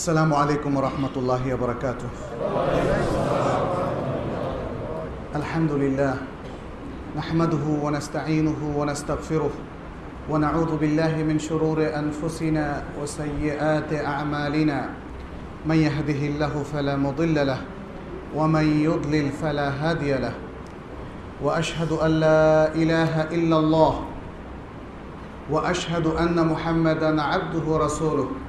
السلام عليكم ورحمة الله وبركاته. الحمد لله نحمده ونستعينه ونستغفره ونعوذ بالله من شرور أنفسنا وسيئات أعمالنا. من يهده الله فلا مضل له ومن يضلل فلا هادي له. وأشهد أن لا إله إلا الله. وأشهد أن محمدا عبده ورسوله.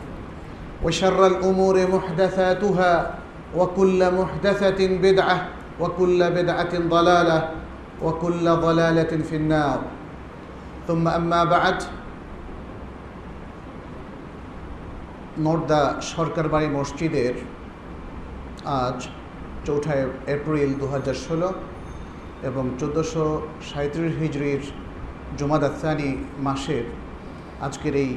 وشر الامور محدثاتها وكل محدثه بدعه وكل بدعه ضلاله وكل ضلاله في النار ثم اما بعد নর্দা সরকার বাড়ি মসজিদের আজ চৌঠা এপ্রিল দু ষোলো এবং চোদ্দোশো সাঁত্রিশ হিজড়ির জুমাদ আসানি মাসের আজকের এই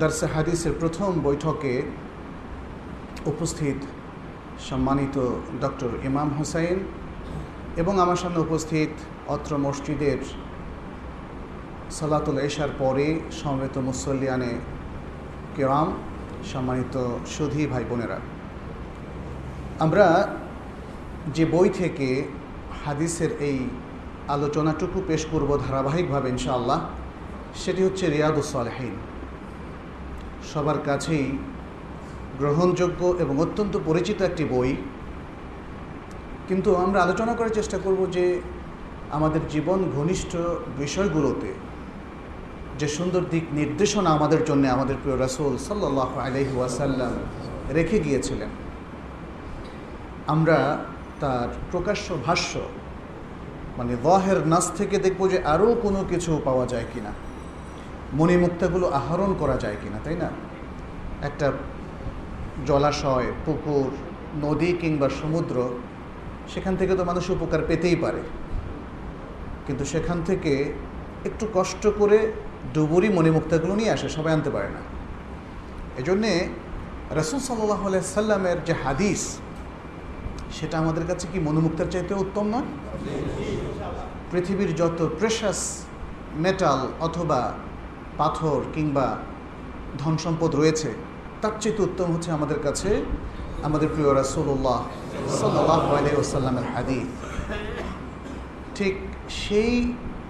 দার্সে হাদিসের প্রথম বৈঠকে উপস্থিত সম্মানিত ডক্টর ইমাম হোসাইন এবং আমার সামনে উপস্থিত অত্র মসজিদের সালাতুল এশার পরে সমবেত মুসল্লিয়ানে কেরাম, সম্মানিত সুধী ভাই বোনেরা। আমরা যে বই থেকে হাদিসের এই আলোচনাটুকু পেশ করব ধারাবাহিকভাবে ইনশাআল্লাহ, সেটি হচ্ছে রিয়াদুসালেহীন সবার কাছেই গ্রহণযোগ্য এবং অত্যন্ত পরিচিত একটি বই। কিন্তু আমরা আলোচনা করার চেষ্টা করব যে আমাদের জীবন ঘনিষ্ঠ বিষয়গুলোতে, যে সুন্দর দিক নির্দেশনা আমাদের জন্য আমাদের প্রিয় রাসুল সাল্লাহ আলহি ওয়াসাল্লাম রেখে গিয়েছিলেন। আমরা তার প্রকাশ্য ভাষ্য মানে ওয়াহের নাচ থেকে দেখব যে আরও কোনো কিছু পাওয়া যায় কিনা। মণিমুক্তাগুলো আহরণ করা যায় কিনা, তাই না? একটা জলাশয়, পুকুর, নদী কিংবা সমুদ্র, সেখান থেকে তো মানুষ উপকার পেতেই পারে। কিন্তু সেখান থেকে একটু কষ্ট করে ডুবুরি মণিমুক্তাগুলো নিয়ে আসে, সবাই আনতে পারে না। এজন্যে রসুল সাল্লাহ সাল্লামের যে হাদিস, সেটা আমাদের কাছে কি মনোমুক্তার চাইতে উত্তম নয়? পৃথিবীর যত প্রেশাস মেটাল অথবা পাথর কিংবা ধন সম্পদ রয়েছে, তার চাইতে উত্তম হচ্ছে আমাদের কাছে আমাদের প্রিয় রাসুল্লাহ সাল্লাহ আলাইসাল্লামের হাদিস। ঠিক সেই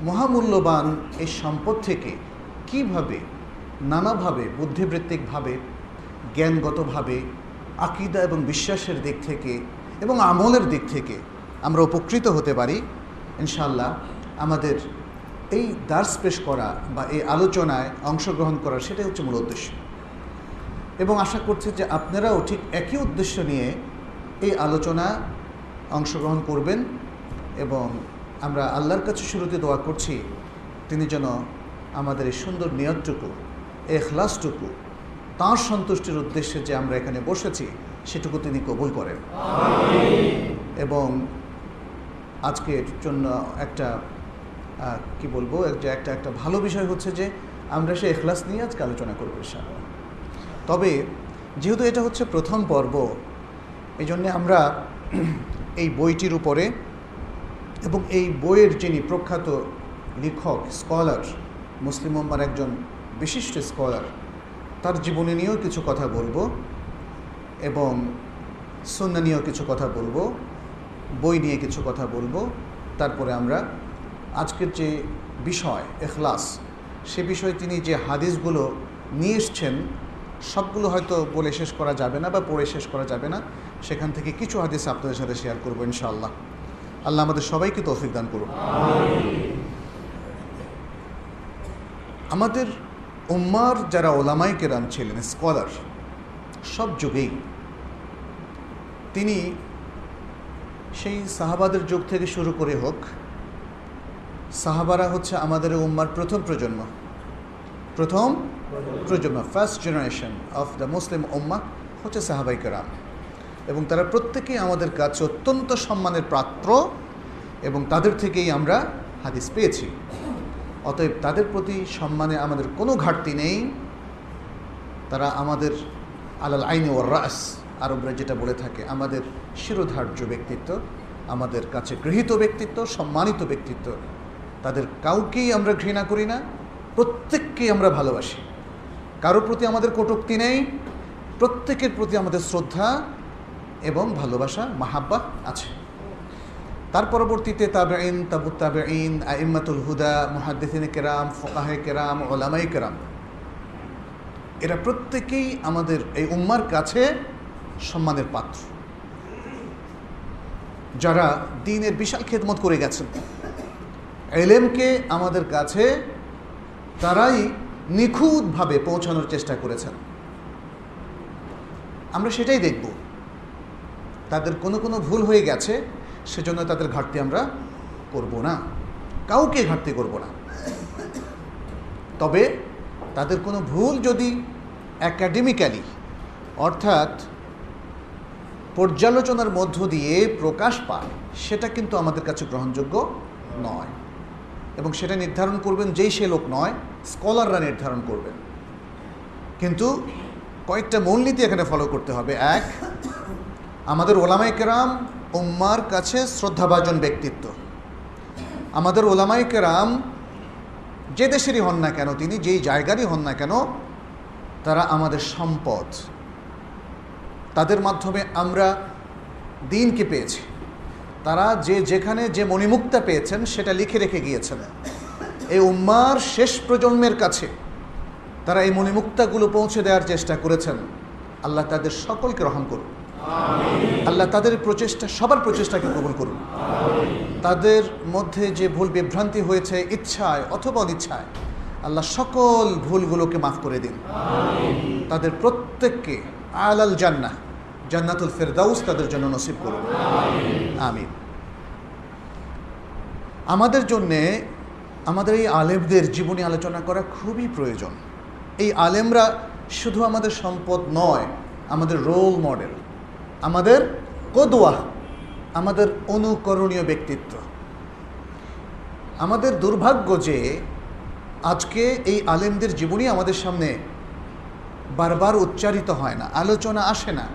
মহামূল্যবান এই সম্পদ থেকে কীভাবে, নানাভাবে, বুদ্ধিবৃত্তিকভাবে, জ্ঞানগতভাবে, আকিদা এবং বিশ্বাসের দিক থেকে এবং আমলের দিক থেকে আমরা উপকৃত হতে পারি ইনশাল্লাহ আমাদের এই দার্স পেশ করা বা এই আলোচনায় অংশগ্রহণ করা সেটাই হচ্ছে মূল উদ্দেশ্য। এবং আশা করছি যে আপনারাও ঠিক একই উদ্দেশ্য নিয়ে এই আলোচনা অংশগ্রহণ করবেন এবং আমরা আল্লাহর কাছে শুরুতে দোয়া করছি তিনি যেন আমাদের এই সুন্দর নিয়তটুকু এখলাসটুকু তাঁর সন্তুষ্টির উদ্দেশ্যে যে আমরা এখানে বসেছি সেটুকু তিনি কবুল করেন। এবং আজকের জন্য একটা কি বলব, যে একটা একটা ভালো বিষয় হচ্ছে যে আমরা সে এখলাস নিয়ে আজকে আলোচনা করব ইনশাআল্লাহ। তবে যেহেতু এটা হচ্ছে প্রথম পর্ব এই জন্যে আমরা এই বইটির উপরে এবং এই বইয়ের যিনি প্রখ্যাত লেখক, স্কলার, মুসলিম উম্মার একজন বিশিষ্ট স্কলার, তার জীবনী নিয়েও কিছু কথা বলব এবং সন্না নিয়েও কিছু কথা বলব, বই নিয়ে কিছু কথা বলব, তারপরে আমরা আজকের যে বিষয়, এখলাস, সে বিষয়ে তিনি যে হাদিসগুলো নিয়ে এসছেন, সবগুলো হয়তো বলে শেষ করা যাবে না বা পড়ে শেষ করা যাবে না। সেখান থেকে কিছু হাদিস আপনাদের সাথে শেয়ার করব ইনশাআল্লাহ। আল্লাহ আমাদের সবাইকে তৌফিক দান করুন আমাদের উম্মার যারা ওলামাই কেরাম ছিলেন, স্কলার, সব যুগেই তিনি সেই সাহাবাদের যুগ থেকে শুরু করে হোক সাহাবারা হচ্ছে আমাদের উম্মার প্রথম প্রজন্ম। প্রথম প্রজন্ম first generation of the Muslim উম্মা হচ্ছে সাহাবাই কেরাম। এবং তারা প্রত্যেকেই আমাদের কাছে অত্যন্ত সম্মানের পাত্র এবং তাদের থেকেই আমরা হাদিস পেয়েছি। অতএব তাদের প্রতি সম্মানে আমাদের কোনো ঘাটতি নেই। তারা আমাদের আলাল আইনে ও রাস, আরবরা যেটা বলে থাকে, আমাদের শিরোধার্য ব্যক্তিত্ব, আমাদের কাছে গৃহীত ব্যক্তিত্ব, সম্মানিত ব্যক্তিত্ব তাদের কাউকেই আমরা ঘৃণা করি না, প্রত্যেককেই আমরা ভালোবাসি। কারোর প্রতি আমাদের কটুক্তি নেই, প্রত্যেকের প্রতি আমাদের শ্রদ্ধা এবং ভালোবাসা, মাহাব্বা আছে। তার পরবর্তীতে তাবেইন তাবুত তাবেইন আইম্মাতুল হুদা, মুহাদ্দিসিন কেরাম, ফোকাহে কেরাম ওলামাই কেরাম। এরা প্রত্যেকেই আমাদের এই উম্মার কাছে সম্মানের পাত্র। যারা দিনের বিশাল খেদমত করে গেছেন। এলেমকে আমাদের কাছে তারাই নিখুঁতভাবে পৌঁছানোর চেষ্টা করেছেন। আমরা সেটাই দেখব। তাদের কোনো কোনো ভুল হয়ে গেছে, সেজন্য তাদের ঘাটতি আমরা করব না। কাউকে ঘাটতি করব না। তবে তাদের কোনো ভুল যদি অ্যাকাডেমিক্যালি অর্থাৎ পর্যালোচনার মধ্য দিয়ে প্রকাশ পায়, সেটা কিন্তু আমাদের কাছে গ্রহণযোগ্য নয়। এবং সেটা নির্ধারণ করবেন যেই সে লোক নয় স্কলাররা নির্ধারণ করবেন। কিন্তু কয়েকটা মূলনীতি এখানে ফলো করতে হবে। এক, আমাদের ওলামাই কেরাম উম্মার কাছে শ্রদ্ধাভাজন ব্যক্তিত্ব। আমাদের ওলামাই কেরাম যে দেশেরই হন না কেন, তিনি যেই জায়গারই হন না কেন, তারা আমাদের সম্পদ। তাদের মাধ্যমে আমরা দিনকে পেয়েছি। তারা যে যেখানে যে মণিমুক্তা পেয়েছেন সেটা লিখে রেখে গিয়েছেন। এই উম্মার শেষ প্রজন্মের কাছে তারা এই মণিমুক্তাগুলো পৌঁছে দেওয়ার চেষ্টা করেছেন। আল্লাহ তাদের সকলকে রহম করুন। আল্লাহ তাদের প্রচেষ্টা সবার প্রচেষ্টাকে কবুল করুন। তাদের মধ্যে যে ভুল বিভ্রান্তি হয়েছে ইচ্ছায় অথবা অনিচ্ছায় আল্লাহ সকল ভুলগুলোকে মাফ করে দিন। তাদের প্রত্যেককে আলাল জান্না জান্নাতুল ফেরদাউস তাদের জন্য নসিব করুন। আমিন। আমাদের জন্যে আমাদের এই আলেমদের জীবনী আলোচনা করা খুবই প্রয়োজন। এই আলেমরা শুধু আমাদের সম্পদ নয়, আমাদের রোল মডেল আমাদের কদোয়া, আমাদের অনুকরণীয় ব্যক্তিত্ব। আমাদের দুর্ভাগ্য যে আজকে এই আলেমদের জীবনী আমাদের সামনে বারবার উচ্চারিত হয় না, আলোচনা আসে না।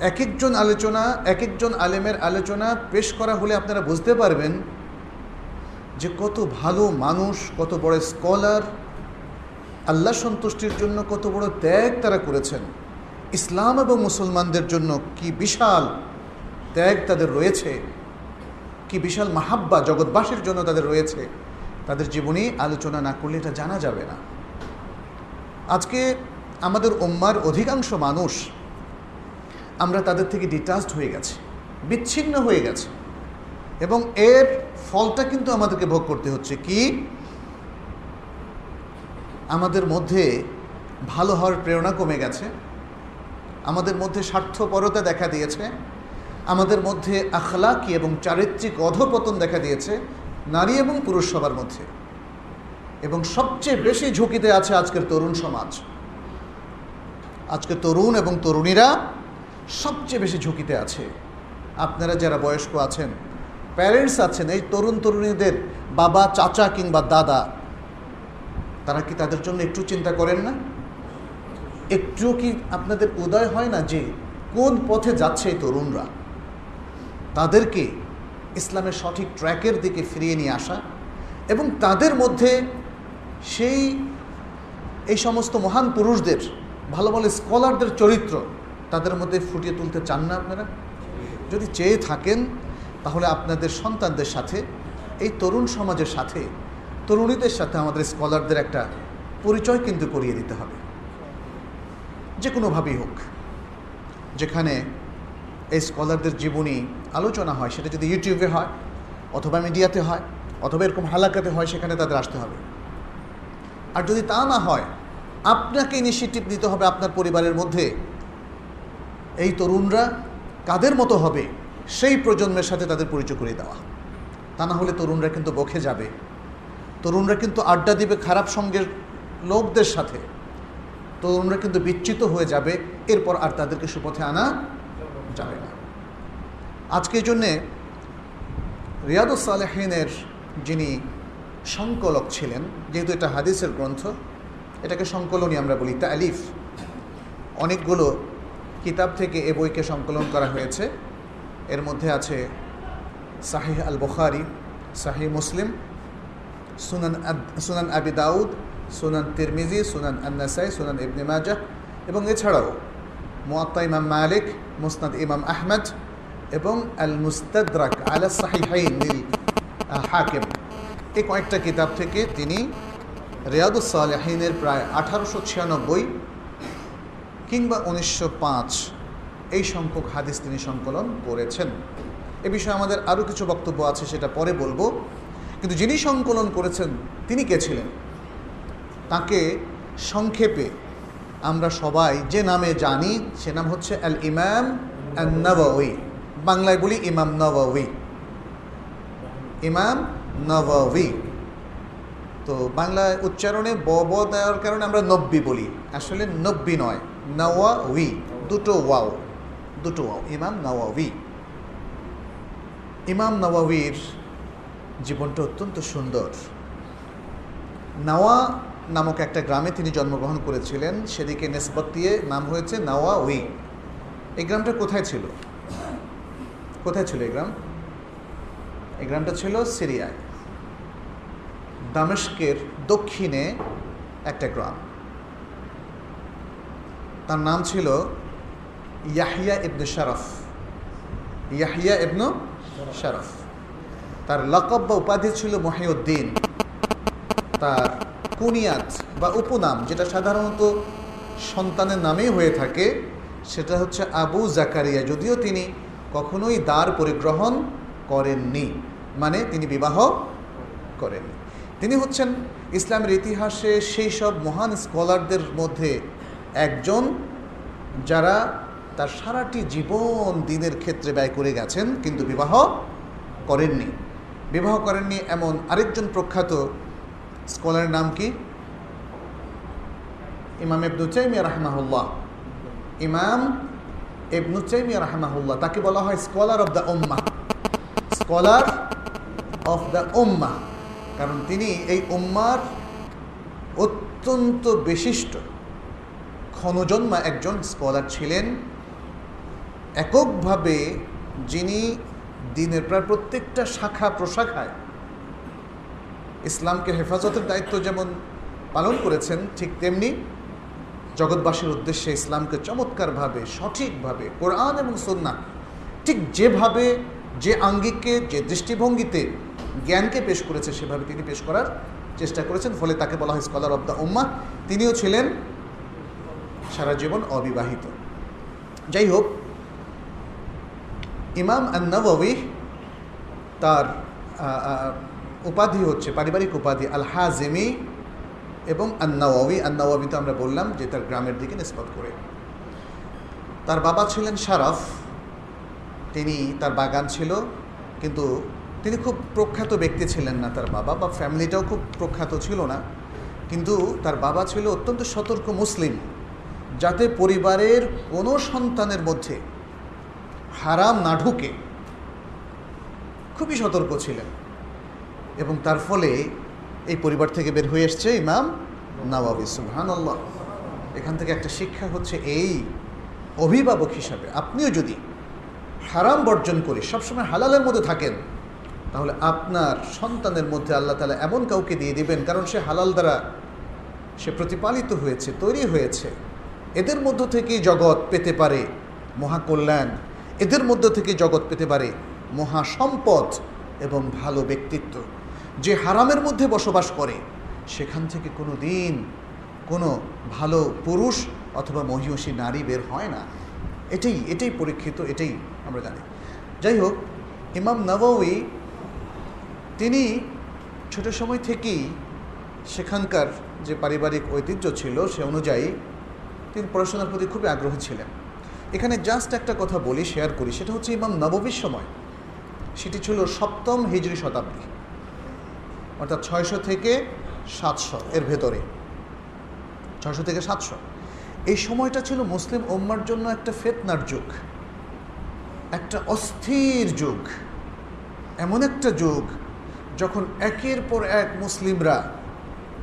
এক একজন আলোচনা এক একজন আলেমের আলোচনা পেশ করা হলে আপনারা বুঝতে পারবেন যে কত ভালো মানুষ, কত বড় স্কলার, আল্লাহ সন্তুষ্টির জন্য কত বড় ত্যাগ তারা করেছেন। ইসলাম এবং মুসলমানদের জন্য কি বিশাল ত্যাগ তাদের রয়েছে, কি বিশাল মাহাব্বা জগৎবাসীর জন্য তাদের রয়েছে, তাদের জীবনী আলোচনা না করলে এটা জানা যাবে না। আজকে আমাদের ওম্মার অধিকাংশ মানুষ আমরা তাদের থেকে ডিটাচড হয়ে গেছি, বিচ্ছিন্ন হয়ে গেছে। এবং এর ফলটা কিন্তু আমাদেরকে ভোগ করতে হচ্ছে কি? আমাদের মধ্যে ভালো হওয়ার প্রেরণা কমে গেছে, আমাদের মধ্যে স্বার্থপরতা দেখা দিয়েছে, আমাদের মধ্যে আখলাকি এবং চারিত্রিক অধপতন দেখা দিয়েছে, নারী এবং পুরুষ সবার মধ্যে। এবং সবচেয়ে বেশি ঝুঁকিতে আছে আজকের তরুণ সমাজ। আজকে তরুণ এবং তরুণীরা সবচেয়ে বেশি ঝুঁকিতে আছে। আপনারা যারা বয়স্ক আছেন প্যারেন্টস আছেন, এই তরুণ তরুণীদের বাবা, চাচা কিংবা দাদা, তারা কি তাদের জন্য একটু চিন্তা করেন না? একটু কি আপনাদের উদয় হয় না যে কোন পথে যাচ্ছে এই তরুণরা? তাদেরকে ইসলামের সঠিক ট্র্যাকের দিকে ফিরিয়ে নিয়ে আসা এবং তাদের মধ্যে সেই, এই সমস্ত মহান পুরুষদের, ভালো ভালো স্কলারদের চরিত্র তাদের মধ্যে ফুটিয়ে তুলতে চান না আপনারা? যদি চেয়ে থাকেন, তাহলে আপনাদের সন্তানদের সাথে, এই তরুণ সমাজের সাথে, তরুণীদের সাথে আমাদের স্কলারদের একটা পরিচয় কিন্তু করিয়ে দিতে হবে। যে কোনোভাবেই হোক, যেখানে এই স্কলারদের জীবনী আলোচনা হয়, সেটা যদি ইউটিউবে হয়, অথবা মিডিয়াতে হয়, অথবা এরকম হালাকাতে হয়, সেখানে তাদের আসতে হবে। আর যদি তা না হয়, আপনাকে ইনিশিয়েটিভ নিতে হবে আপনার পরিবারের মধ্যে। এই তরুণরা কাদের মতো হবে? সেই প্রজন্মের সাথে তাদের পরিচয় করে দেওয়া। তা না হলে তরুণরা কিন্তু বখে যাবে। তরুণরা কিন্তু আড্ডা দিবে খারাপ সঙ্গের লোকদের সাথে। তরুণরা কিন্তু বিচ্যুত হয়ে যাবে, এরপর আর তাদেরকে সুপথে আনা যাবে না। আজকে এই জন্যে রিয়াদুস সালেহিনের যিনি সংকলক ছিলেন, যেহেতু এটা হাদিসের গ্রন্থ, এটাকে সংকলনই আমরা বলি তা আলিফ অনেকগুলো কিতাব থেকে এ বইকে সংকলন করা হয়েছে। এর মধ্যে আছে সাহিহ আল বুখারি সাহি মুসলিম সুনান সুনান আবি দাউদ সুনান তিরমিজি সুনান আন্নাসাই সুনান ইবনে মাজাহ এবং এছাড়াও মুয়াত্তা ইমাম মালিক মুসনাদ ইমাম আহমদ এবং আল মুস্তাদরাক আলা সাহিহাইন লিল আহ, হাকিম। এই কয়েকটা কিতাব থেকে তিনি রিয়াদুস সালেহিনের প্রায় আঠারোশো ছিয়ানব্বই কিংবা উনিশশো পাঁচ এই সংখ্যক হাদিস তিনি সংকলন করেছেন। এ বিষয়ে আমাদের আরও কিছু বক্তব্য আছে, সেটা পরে বলব। কিন্তু যিনি সংকলন করেছেন, তিনি কে ছিলেন? তাকে সংক্ষেপে আমরা সবাই যে নামে জানি, সে নাম হচ্ছে আল ইমাম নবী বাংলায় বলি ইমাম নবী ইমাম নবী তো বাংলায় উচ্চারণে ব ব দেওয়ার কারণে আমরা নব্বী বলি। আসলে নব্বী নয়। নওয়া উই দুটো ওয়াও দুটো ওয়াও, ইমাম নওয়াবি ইমাম নওয়াবির জীবনটা অত্যন্ত সুন্দর। নাওয়া নামক একটা গ্রামে তিনি জন্মগ্রহণ করেছিলেন, সেদিকে নেসবত দিয়ে নাম হয়েছে নাওয়া উই এই গ্রামটা কোথায় ছিল? কোথায় ছিল এই গ্রাম? এই গ্রামটা ছিল সিরিয়ায়। দামেস্কের দক্ষিণে একটা গ্রাম। তার নাম ছিল ইয়াহিয়া ইবনু শারফ। ইয়াহিয়া ইবনু শারফ। তার লকব বা উপাধি ছিল মহিউদ্দিন। তার কুনিয়াত বা উপনাম, যেটা সাধারণত সন্তানের নামেই হয়ে থাকে, সেটা হচ্ছে আবু জাকারিয়া। যদিও তিনি কখনোই দ্বার পরিগ্রহণ করেননি মানে তিনি বিবাহ করেননি। তিনি হচ্ছেন ইসলামের ইতিহাসে সেই সব মহান স্কলারদের মধ্যে একজন যারা তার সারাটি জীবন দিনের ক্ষেত্রে ব্যয় করে গেছেন, কিন্তু বিবাহ করেননি। বিবাহ করেননি এমন আরেকজন প্রখ্যাত স্কলারের নাম কি? ইমাম ইবনু চাইমিয়া রাহমাহুল্লাহ। ইমাম ইবনু চাইমিয়া রাহমাহুল্লাহ, তাকে বলা হয় স্কলার অফ দ্য উম্মা স্কলার অফ দ্য উম্মা কারণ তিনি এই উম্মার অত্যন্ত বিশিষ্ট। ক্ষণজন্মা একজন স্কলার ছিলেন। এককভাবে যিনি দিনের প্রায় প্রত্যেকটা শাখা প্রশাখায় ইসলামকে হেফাজতের দায়িত্ব যেমন পালন করেছেন, ঠিক তেমনি জগৎবাসীর উদ্দেশ্যে ইসলামকে চমৎকারভাবে, সঠিকভাবে কোরআন এবং সন্না ঠিক যেভাবে যে আঙ্গিককে যে দৃষ্টিভঙ্গিতে জ্ঞানকে পেশ করেছে, সেভাবে তিনি পেশ করার চেষ্টা করেছেন। ফলে তাকে বলা হয় স্কলার অব দ্য উম্মা তিনিও ছিলেন সারা জীবন অবিবাহিত। যাই হোক ইমাম আন্নবী তার উপাধি হচ্ছে, পারিবারিক উপাধি আল হাজেমি এবং আন্নাওয়াবি। আন্নাওয়াবি তো আমরা বললাম যে তার গ্রামের দিকে নিষ্পত করে। তার বাবা ছিলেন শারফ তিনি তার বাগান ছিল, কিন্তু তিনি খুব প্রখ্যাত ব্যক্তি ছিলেন না তার বাবা, বা ফ্যামিলিটাও খুব প্রখ্যাত ছিল না। কিন্তু তার বাবা ছিল অত্যন্ত সতর্ক মুসলিম। যাতে পরিবারের কোনো সন্তানের মধ্যে হারাম না ঢুকে। খুবই সতর্ক ছিলেন। এবং তার ফলে এই পরিবার থেকে বের হয়ে এসছে ইমাম নবাবি সুবহান আল্লাহ এখান থেকে একটা শিক্ষা হচ্ছে এই অভিভাবক হিসাবে আপনিও যদি হারাম বর্জন করে সবসময় হালালের মধ্যে থাকেন, তাহলে আপনার সন্তানের মধ্যে আল্লাহ তালা এমন কাউকে দিয়ে দিবেন, কারণ সে হালাল দ্বারা সে প্রতিপালিত হয়েছে, তৈরি হয়েছে। এদের মধ্য থেকেই জগৎ পেতে পারে মহাকল্যাণ। এদের মধ্য থেকে জগৎ পেতে পারে মহাসম্পদ এবং ভালো ব্যক্তিত্ব। যে হারামের মধ্যে বসবাস করে, সেখান থেকে কোনো দিন কোনো ভালো পুরুষ অথবা মহিষী, নারী বের হয় না। এটাই এটাই পরীক্ষিত, এটাই আমরা জানি। যাই হোক, ইমাম নবী তিনি ছোট সময় থেকেই সেখানকার যে পারিবারিক ঐতিহ্য ছিল সে অনুযায়ী তিনি পড়াশোনার প্রতি খুবই আগ্রহী ছিলেন। এখানে জাস্ট একটা কথা বলি শেয়ার করি, সেটা হচ্ছে ইমাম নববীর সময়। সেটি ছিল সপ্তম হিজড়ি শতাব্দী, অর্থাৎ ছয়শো থেকে সাতশো এর ভেতরে। ছয়শো থেকে সাতশো। এই সময়টা ছিল মুসলিম ওম্মার জন্য একটা ফেতনার যুগ, একটা অস্থির যুগ, এমন একটা যুগ যখন একের পর এক মুসলিমরা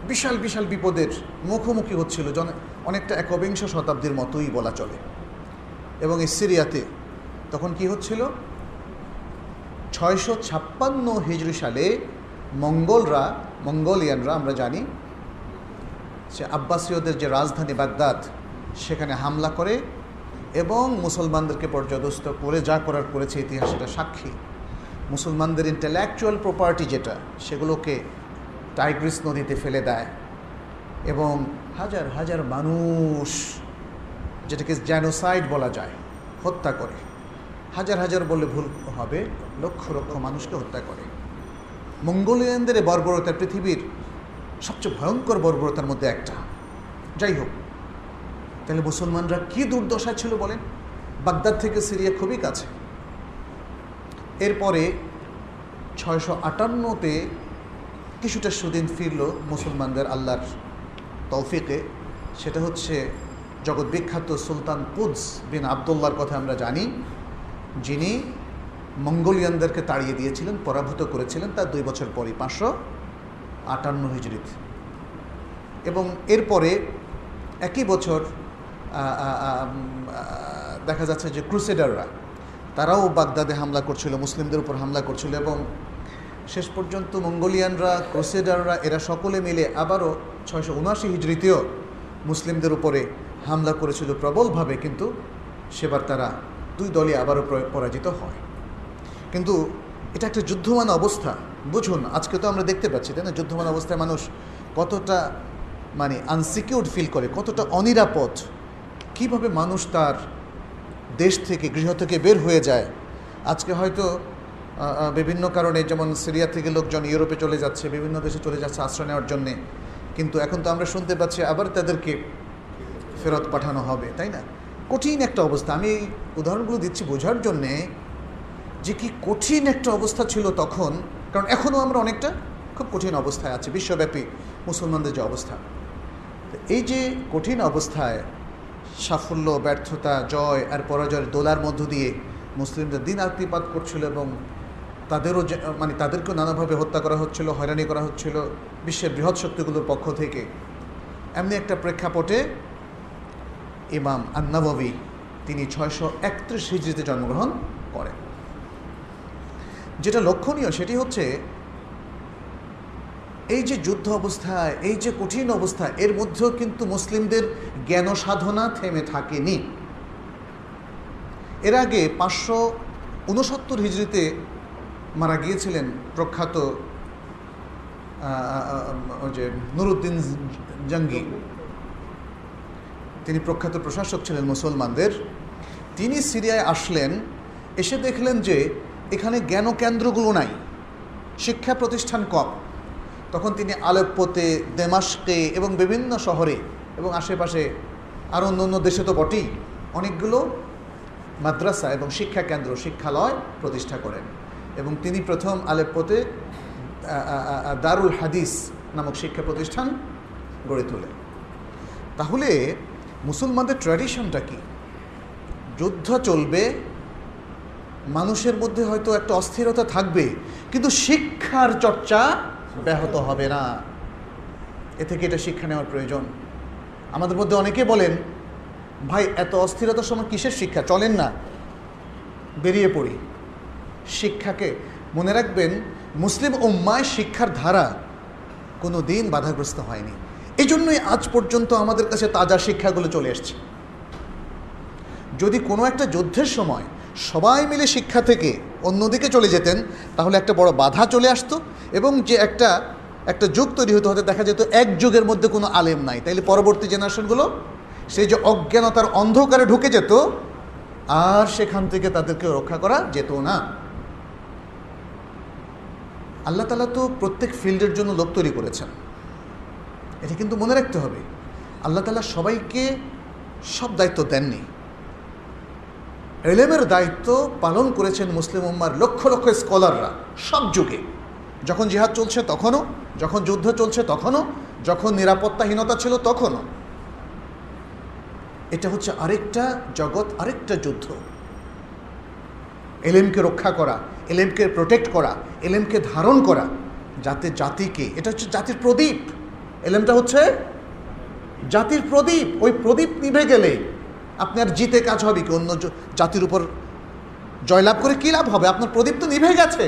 বিশাল বিশাল বিপদের মুখোমুখি হচ্ছিল। জন অনেকটা একবিংশ শতাব্দীর মতোই বলা চলে। এবং এই সিরিয়াতে তখন কি হচ্ছিল? ছয়শো ছাপ্পান্ন হিজড়ি সালে মঙ্গলরা, মঙ্গোলিয়ানরা আমরা জানি, সে আব্বাসীয়দের যে রাজধানী বাগদাদ, সেখানে হামলা করে এবং মুসলমানদেরকে পর্যদস্ত করে যা করার করেছে ইতিহাস সাক্ষী। মুসলমানদের ইন্টেলেকচুয়াল প্রপার্টি যেটা, সেগুলোকে টাইগ্রিস নদীতে ফেলে দেয়। এবং হাজার হাজার মানুষ যেটাকে জ্যানোসাইড বলা যায়, হত্যা করে। হাজার হাজার বললে ভুল হবে, লক্ষ লক্ষ মানুষকে হত্যা করে। মঙ্গোলিয়ানদের বর্বরতা পৃথিবীর সবচেয়ে ভয়ঙ্কর বর্বরতার মধ্যে একটা। যাই হোক, তাহলে মুসলমানরা কি দুর্দশা ছিল বলেন? বাগদাদ থেকে সিরিয়া খুবই কাছে। এরপরে ছয়শো আটান্নতে কিছুটা সুদিন ফিরল মুসলমানদের আল্লাহর তৌফিকে, সেটা হচ্ছে জগৎ বিখ্যাত সুলতান কুদস বিন আবদুল্লার কথা আমরা জানি, যিনি মঙ্গোলিয়ানদেরকে তাড়িয়ে দিয়েছিলেন, পরাভূত করেছিলেন তার দুই বছর পরই, পাঁচশো আটান্ন হিজড়িত। এবং এরপরে একই বছর দেখা যাচ্ছে যে ক্রুসেডাররা, তারাও বাগদাদে হামলা করছিল, মুসলিমদের উপর হামলা করছিল এবং শেষ পর্যন্ত মঙ্গোলিয়ানরা, ক্রুসেডাররা, এরা সকলে মিলে আবারও ছয়শো উনআশি হিজড়িতেও মুসলিমদের উপরে হামলা করেছিল প্রবলভাবে, কিন্তু সেবার তারা দুই দলই আবারও পরাজিত হয়। কিন্তু এটা একটা যুদ্ধমান অবস্থা। বুঝুন, আজকে তো আমরা দেখতে পাচ্ছি, তাই না? যুদ্ধমান অবস্থায় মানুষ কতটা মানে আনসিকিউর্ড ফিল করে, কতটা অনিরাপদ। কীভাবে মানুষ তার দেশ থেকে, গৃহ থেকে বের হয়ে যায়? আজকে হয়তো বিভিন্ন কারণে, যেমন সিরিয়া থেকে লোকজন ইউরোপে চলে যাচ্ছে, বিভিন্ন দেশে চলে যাচ্ছে আশ্রয় নেওয়ার জন্যে। কিন্তু এখন তো আমরা শুনতে পাচ্ছি আবার তাদেরকে ফেরত পাঠানো হবে, তাই না? কঠিন একটা অবস্থা। আমি এই উদাহরণগুলো দিচ্ছি বোঝার জন্যে যে কি কঠিন একটা অবস্থা ছিল তখন, কারণ এখনও আমরা অনেকটা খুব কঠিন অবস্থায় আছি, বিশ্বব্যাপী মুসলমানদের যে অবস্থা। এই যে কঠিন অবস্থায় সাফল্য, ব্যর্থতা, জয় আর পরাজয়ের দোলার মধ্য দিয়ে মুসলিমরা দিন আত্মীপাত করছিল এবং তাদেরও মানে তাদেরকেও নানাভাবে হত্যা করা হচ্ছিল, হয়রানি করা হচ্ছিল বিশ্বের বৃহৎ শক্তিগুলোর পক্ষ থেকে। এমনি একটা প্রেক্ষাপটে ইমাম আন্নাবী তিনি ছয়শো একত্রিশ হিজড়িতে জন্মগ্রহণ করেন। যেটা লক্ষণীয় সেটি হচ্ছে, এই যে যুদ্ধ অবস্থা, এই যে কঠিন অবস্থা, এর মধ্যেও কিন্তু মুসলিমদের জ্ঞান সাধনা থেমে থাকেনি। এর আগে পাঁচশো উনসত্তর হিজড়িতে মারা গিয়েছিলেন প্রখ্যাত ওই যে নুরুদ্দিন জঙ্গি। তিনি প্রখ্যাত প্রশাসক ছিলেন মুসলমানদের। তিনি সিরিয়ায় আসলেন, এসে দেখলেন যে এখানে জ্ঞান কেন্দ্রগুলো নাই। শিক্ষা প্রতিষ্ঠান কম। তখন তিনি আলেপ্পোতে, দেমাস্কে এবং বিভিন্ন শহরে এবং আশেপাশে আরও অন্য অন্য দেশে তো বটেই, অনেকগুলো মাদ্রাসা এবং শিক্ষা কেন্দ্র, শিক্ষালয় প্রতিষ্ঠা করেন। এবং তিনি প্রথম আলেপ্পোতে দারুল হাদিস নামক শিক্ষা প্রতিষ্ঠান গড়ে তোলেন তাহলে মুসলমানদের ট্র্যাডিশনটা কি? যুদ্ধ চলবে, মানুষের মধ্যে হয়তো একটা অস্থিরতা থাকবে, কিন্তু শিক্ষার চর্চা ব্যাহত হবে না। এ থেকে এটা শিক্ষা নেওয়ার প্রয়োজন। আমাদের মধ্যে অনেকে বলেন, ভাই, এত অস্থিরতার সময় কিসের শিক্ষা? চলেন না, বেরিয়ে পড়ি। শিক্ষাকে মনে রাখবেন, মুসলিম উম্মায় শিক্ষার ধারা কোনো দিন বাধাগ্রস্ত হয়নি। এই জন্যই আজ পর্যন্ত আমাদের কাছে তাজা শিক্ষাগুলো চলে এসছে। যদি কোনো একটা যুদ্ধের সময় সবাই মিলে শিক্ষা থেকে অন্যদিকে চলে যেতেন, তাহলে একটা বড় বাধা চলে আসতো এবং যে একটা একটা যুগ তৈরি হতে হতে দেখা যেত এক যুগের মধ্যে কোনো আলেম নাই। তাইলে পরবর্তী জেনারেশনগুলো সেই যে অজ্ঞানতার অন্ধকারে ঢুকে যেত, আর সেখান থেকে তাদেরকে রক্ষা করা যেত না। আল্লাহ তালা তো প্রত্যেক ফিল্ডের জন্য লোক তৈরি করেছেন। এটা কিন্তু মনে রাখতে হবে, আল্লাহ তালা সবাইকে সব দায়িত্ব দেননি। এলেমের দায়িত্ব পালন করেছেন মুসলিম উম্মার লক্ষ লক্ষ স্কলাররা সব যুগে। যখন জিহাদ চলছে তখনও, যখন যুদ্ধ চলছে তখনও, যখন নিরাপত্তাহীনতা ছিল তখনও। এটা হচ্ছে আরেকটা জগৎ, আরেকটা যুদ্ধ। এলেমকে রক্ষা করা, এলেমকে প্রোটেক্ট করা এলেমকে ধারণ করা যাতে জাতিকে, এটা হচ্ছে জাতির প্রদীপ। এলেমটা হচ্ছে জাতির প্রদীপ। ওই প্রদীপ নিভে গেলে আপনার জিতে কাজ হবে কি? অন্য জাতির উপর জয়লাভ করে কী লাভ হবে? আপনার প্রদীপ তো নিভে গেছে।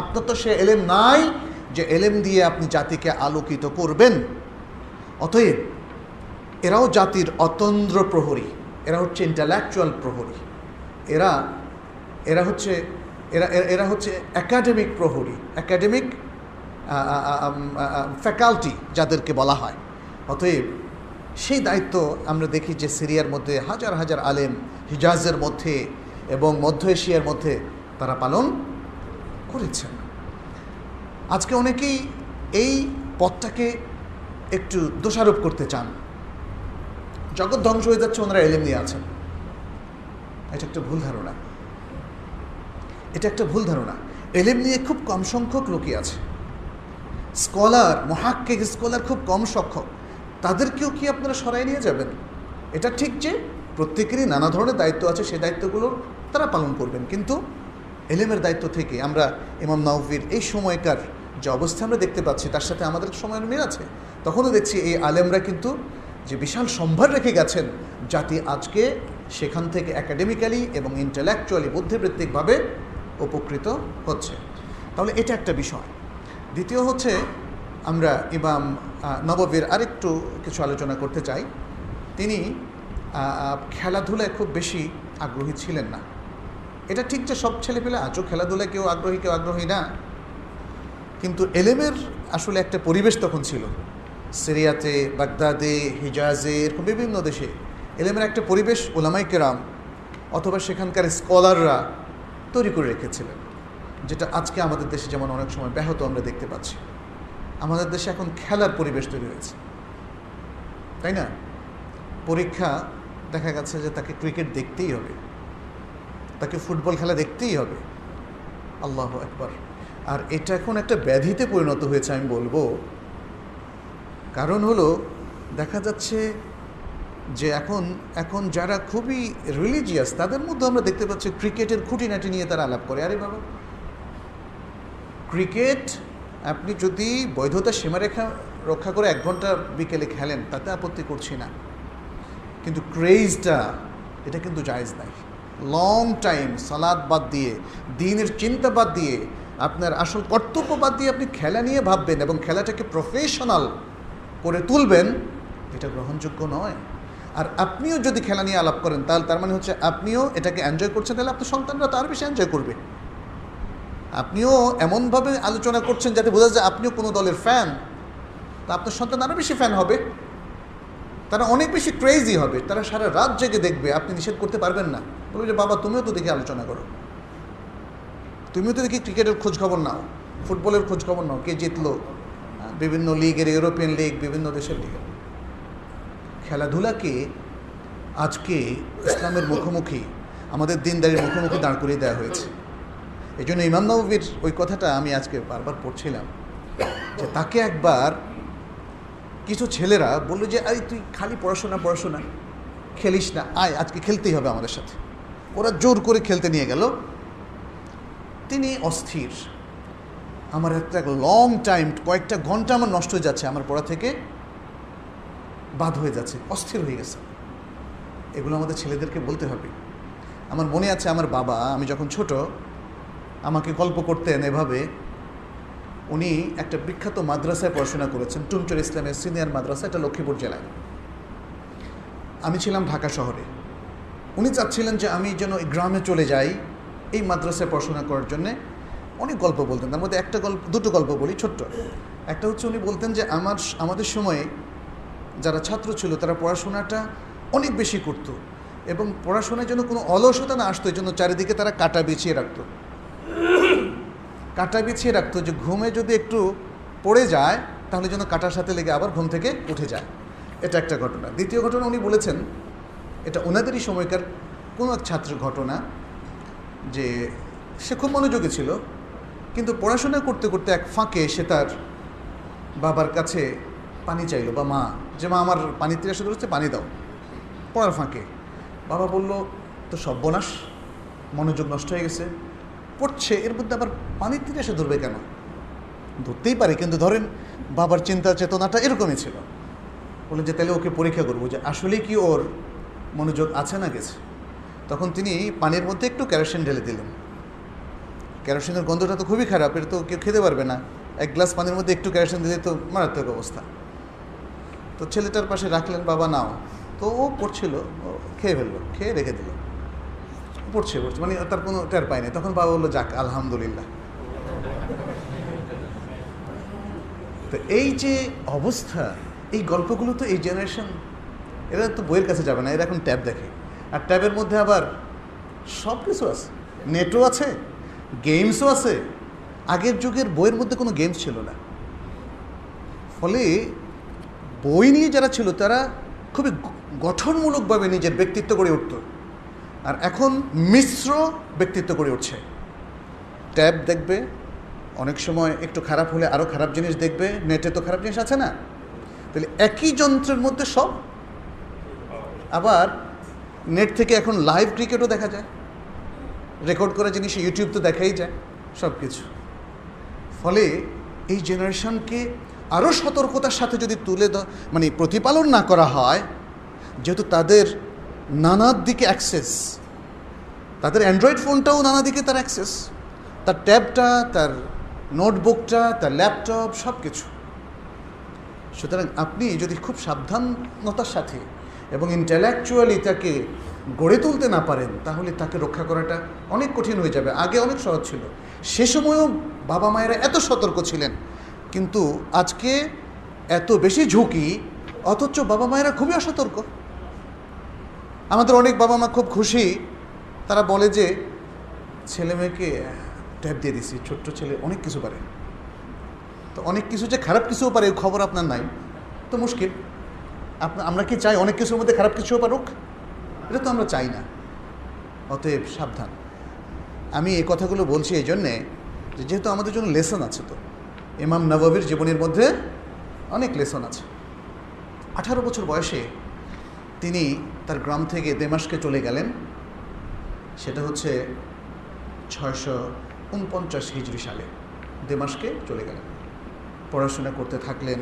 আপনার তো সে এলেম নাই যে এলেম দিয়ে আপনি জাতিকে আলোকিত করবেন। অতএব এরাও জাতির অতন্দ্র প্রহরী, এরা হচ্ছে ইন্টালেকচুয়াল প্রহরী। এরা এরা হচ্ছে এরা, এরা- হচ্ছে একাডেমিক প্রহরী একাডেমিক ফ্যাকাল্টি যাদেরকে বলা হয়। অতএব সেই দায়িত্ব আমরা দেখি যে সিরিয়ার মধ্যে হাজার হাজার আলেম হিজাজের মধ্যে এবং মধ্য এশিয়ার মধ্যে তারা পালন করেছেন। আজকে অনেকেই এই পথটাকে একটু দোষারোপ করতে চান। জগৎ ধ্বংস হয়ে যাচ্ছে, ওনারা এলেম নিয়ে আছেন। এটা একটা ভুল ধারণা। এটা একটা ভুল ধারণা। এলেম নিয়ে খুব কম সংখ্যক লোকই আছে। স্কলার মহাক্কিক স্কলার খুব কম সক্ষম তাদেরকেও কি আপনারা সরাই নিয়ে যাবেন? এটা ঠিক যে প্রত্যেকেরই নানা ধরনের দায়িত্ব আছে, সেই দায়িত্বগুলো তারা পালন করবেন। কিন্তু এলেমের দায়িত্ব থেকে আমরা ইমাম নাউফির এই সময়কার যে অবস্থা আমরা দেখতে পাচ্ছি, তার সাথে আমাদের সময়ের মিল আছে। তখনও দেখছি এই আলেমরা কিন্তু যে বিশাল সম্ভার রেখে গেছেন জাতি আজকে সেখান থেকে একাডেমিক্যালি এবং ইন্টেলেকচুয়ালি বুদ্ধিবৃত্তিকভাবে উপকৃত হচ্ছে। তাহলে এটা একটা বিষয়। দ্বিতীয় হচ্ছে, আমরা ইমাম নববীর আরেকটু কিছু আলোচনা করতে চাই। তিনি খেলাধুলায় খুব বেশি আগ্রহী ছিলেন না। এটা ঠিক যে সব ছেলেপেলে আজও খেলাধুলায় কেউ আগ্রহী কেউ আগ্রহী না। কিন্তু এলেমের আসলে একটা পরিবেশ তখন ছিল। সিরিয়াতে, বাগদাদে, হিজাজে, এরকম বিভিন্ন দেশে এলেমের একটা পরিবেশ ওলামাই কেরাম অথবা সেখানকার স্কলাররা তৈরি করে রেখেছিলেন, যেটা আজকে আমাদের দেশে যেমন অনেক সময় ব্যাহত আমরা দেখতে পাচ্ছি। আমাদের দেশে এখন খেলার পরিবেশ তৈরি হয়েছে। তাই না? পরীক্ষা দেখা গেছে যে তাকে ক্রিকেট দেখতেই হবে। তাকে ফুটবল খেলা দেখতেই হবে। আল্লাহ একবার আর এটা এখন একটা ব্যাধিতে পরিণত হয়েছে আমি বলব। কারণ হলো, দেখা যাচ্ছে যে এখন এখন যারা খুবই রিলিজিয়াস তাদের মধ্যে আমরা দেখতে পাচ্ছি ক্রিকেটের খুঁটিনাটি নিয়ে তারা আলাপ করে। আরে বাবা! ক্রিকেট আপনি যদি বৈধতা সীমারেখা রক্ষা করে এক ঘণ্টা বিকেলে খেলেন, তাতে আপত্তি করছি না। কিন্তু ক্রেজটা এটা কিন্তু জায়েজ নাই। লং টাইম সালাদ বাদ দিয়ে, দিনের চিন্তা বাদ দিয়ে, আপনার আসল কর্তব্য বাদ দিয়ে আপনি খেলা নিয়ে ভাববেন এবং খেলাটাকে প্রফেশনাল করে তুলবেন, এটা গ্রহণযোগ্য নয়। আর আপনিও যদি খেলা নিয়ে আলাপ করেন, তাহলে তার মানে হচ্ছে আপনিও এটাকে এনজয় করছেন, তাহলে আপনার সন্তানরা তার বেশি এনজয় করবে। আপনিও এমনভাবে আলোচনা করছেন যাতে বোঝা যায় আপনিও কোনো দলের ফ্যান তা আপনার সন্তান আরও বেশি ফ্যান হবে। তারা অনেক বেশি ক্রেজি হবে, তারা সারা রাত জেগে দেখবে, আপনি নিষেধ করতে পারবেন না। বলবে যে, বাবা, তুমিও তো দেখে আলোচনা করো। তুমিও তো দেখি ক্রিকেটের খবর নাও, ফুটবলের খবর নাও, কে জিতলো বিভিন্ন লিগের ইউরোপিয়ান লিগ বিভিন্ন দেশের লিগে খেলাধুলাকে আজকে ইসলামের মুখোমুখি, আমাদের দিনদারির মুখোমুখি দাঁড় করিয়ে দেওয়া হয়েছে। এই জন্য ইমাম নবীর ওই কথাটা আমি আজকে বারবার পড়ছিলাম, যে তাকে একবার কিছু ছেলেরা বলল যে, আরে, তুই খালি পড়াশোনা পড়াশোনা, খেলিস না, আয়, আজকে খেলতেই হবে আমাদের সাথে। ওরা জোর করে খেলতে নিয়ে গেল। তিনি অস্থির। আমার একটা লং টাইম কয়েকটা ঘণ্টা আমার নষ্ট হয়ে যাচ্ছে আমার পড়া থেকে। বাদ হয়ে যাচ্ছে, অস্থির হয়ে গেছে। এগুলো আমাদের ছেলেদেরকে বলতে হবে। আমার মনে আছে আমার বাবা, আমি যখন ছোট, আমাকে গল্প করতেন এভাবে। উনি একটা বিখ্যাত মাদ্রাসায় পড়াশোনা করেছেন টুমচর ইসলামের সিনিয়র মাদ্রাসা, এটা লক্ষ্মীপুর জেলায়। আমি ছিলাম ঢাকা শহরে। উনি চাচ্ছিলেন যে আমি যেন গ্রামে চলে যাই, এই মাদ্রাসায় পড়াশোনা করার জন্যে। অনেক গল্প বলতেন, তার মধ্যে একটা গল্প, দুটো গল্প বলি ছোট্ট। একটা হচ্ছে উনি বলতেন যে আমার আমাদের সময়ে যারা ছাত্র ছিল তারা পড়াশোনাটা অনেক বেশি করত এবং পড়াশোনার জন্য কোনো অলসতা না আসতো, এই জন্য চারিদিকে তারা কাটা বিছিয়ে রাখত। কাটা বিছিয়ে রাখতো যে ঘুমে যদি একটু পড়ে যায়, তাহলে যেন কাটার সাথে লেগে আবার ঘুম থেকে উঠে যায়। এটা একটা ঘটনা। দ্বিতীয় ঘটনা উনি বলেছেন, এটা ওনাদেরই সময়কার কোনো এক ছাত্রের ঘটনা যে সে খুব মনোযোগী ছিল, কিন্তু পড়াশোনা করতে করতে এক ফাঁকে সে তার বাবার কাছে পানি চাইলো, বা মা, যে মা আমার পানি তিরাশে ধরছে পানি দাও, পড়ার ফাঁকে। বাবা বলল তো সর্বনাশ, মনোযোগ নষ্ট হয়ে গেছে, পড়ছে, এর মধ্যে আবার পানি তিরাশে ধরবে কেন? ধরতেই পারে, কিন্তু ধরেন বাবার চিন্তা, চেতনাটা এরকমই ছিল। বলে যে, তাহলে ওকে পরীক্ষা করব, যে আসলে কি ওর মনোযোগ আছে না গেছে? তখন তিনি পানির মধ্যে একটু ক্যারোসিন ঢেলে দিলেন। ক্যারোসিনের গন্ধটা তো খুবই খারাপ এটা তো কেউ খেতে পারবে না। এক গ্লাস পানির মধ্যে একটু ক্যারোসিন দিলে তো মারাত্মক অবস্থা। তো ছেলেটার পাশে রাখলেন, বাবা, নাও। তো ও পড়ছিল খেয়ে ফেলল, খেয়ে রেখে দিল। পড়ছে পড়ছে মানে তার কোনো টের পায়নি। তখন বাবা বলল, যাক, আলহামদুলিল্লাহ। তো এই যে অবস্থা, এই গল্পগুলো তো এই জেনারেশন এরা তো বইয়ের কাছে যাবে না, এরা এখন ট্যাব দেখে। আর ট্যাবের মধ্যে আবার সব কিছু আছে। নেটও আছে, গেমসও আছে। আগের যুগের বইয়ের মধ্যে কোনো গেমস ছিল না। ফলে বই নিয়ে যারা ছিল, তারা খুবই গঠনমূলকভাবে নিজের ব্যক্তিত্ব গড়ে উঠত। আর এখন মিশ্র ব্যক্তিত্ব গড়ে উঠছে। ট্যাব দেখবে, অনেক সময় একটু খারাপ হলে আরও খারাপ জিনিস দেখবে, নেটে তো খারাপ জিনিস আছে না? তাহলে একই যন্ত্রের মধ্যে সব। আবার নেট থেকে এখন লাইভ ক্রিকেটও দেখা যায়। রেকর্ড করা জিনিস ইউটিউব তো দেখাই যায় সব কিছু ফলে এই জেনারেশনকে আরও সতর্কতার সাথে যদি তুলে মানে প্রতিপালন না করা হয়, যেহেতু তাদের নানার দিকে অ্যাক্সেস তাদের অ্যান্ড্রয়েড ফোনটাও নানা দিকে তার অ্যাক্সেস তার ট্যাবটা তার নোটবুকটা তার ল্যাপটপ সব কিছু সুতরাং আপনি যদি খুব সাবধানতার সাথে এবং ইন্টেলেকচুয়ালি তাকে গড়ে তুলতে না পারেন, তাহলে তাকে রক্ষা করাটা অনেক কঠিন হয়ে যাবে। আগে অনেক সহজ ছিল। সে সময়ও বাবা মায়েরা এত সতর্ক ছিলেন কিন্তু আজকে এত বেশি ঝুঁকি, অথচ বাবা মায়েরা খুবই অসতর্ক। আমাদের অনেক বাবা মা খুব খুশি। তারা বলে যে, ছেলে মেয়েকে ট্যাব দিয়ে দিছি, ছোট্ট ছেলে অনেক কিছু পারে। তো অনেক কিছু যে খারাপ কিছুও পারে খবর আপনার নাই। তো মুশকিল। আপনার আমরা কি চাই অনেক কিছুর মধ্যে খারাপ কিছুও পারুক? এটা তো আমরা চাই না। অতএব সাবধান। আমি এই কথাগুলো বলছি এই জন্যে যেহেতু আমাদের জন্য লেসন আছে তো। ইমাম নবাবির জীবনের মধ্যে অনেক লেসন আছে। আঠারো বছর বয়সে তিনি তার গ্রাম থেকে দেমাসকে চলে গেলেন। সেটা হচ্ছে ছয়শো উনপঞ্চাশ হিজড়ি সালে দেমাসকে চলে গেলেন। পড়াশোনা করতে থাকলেন।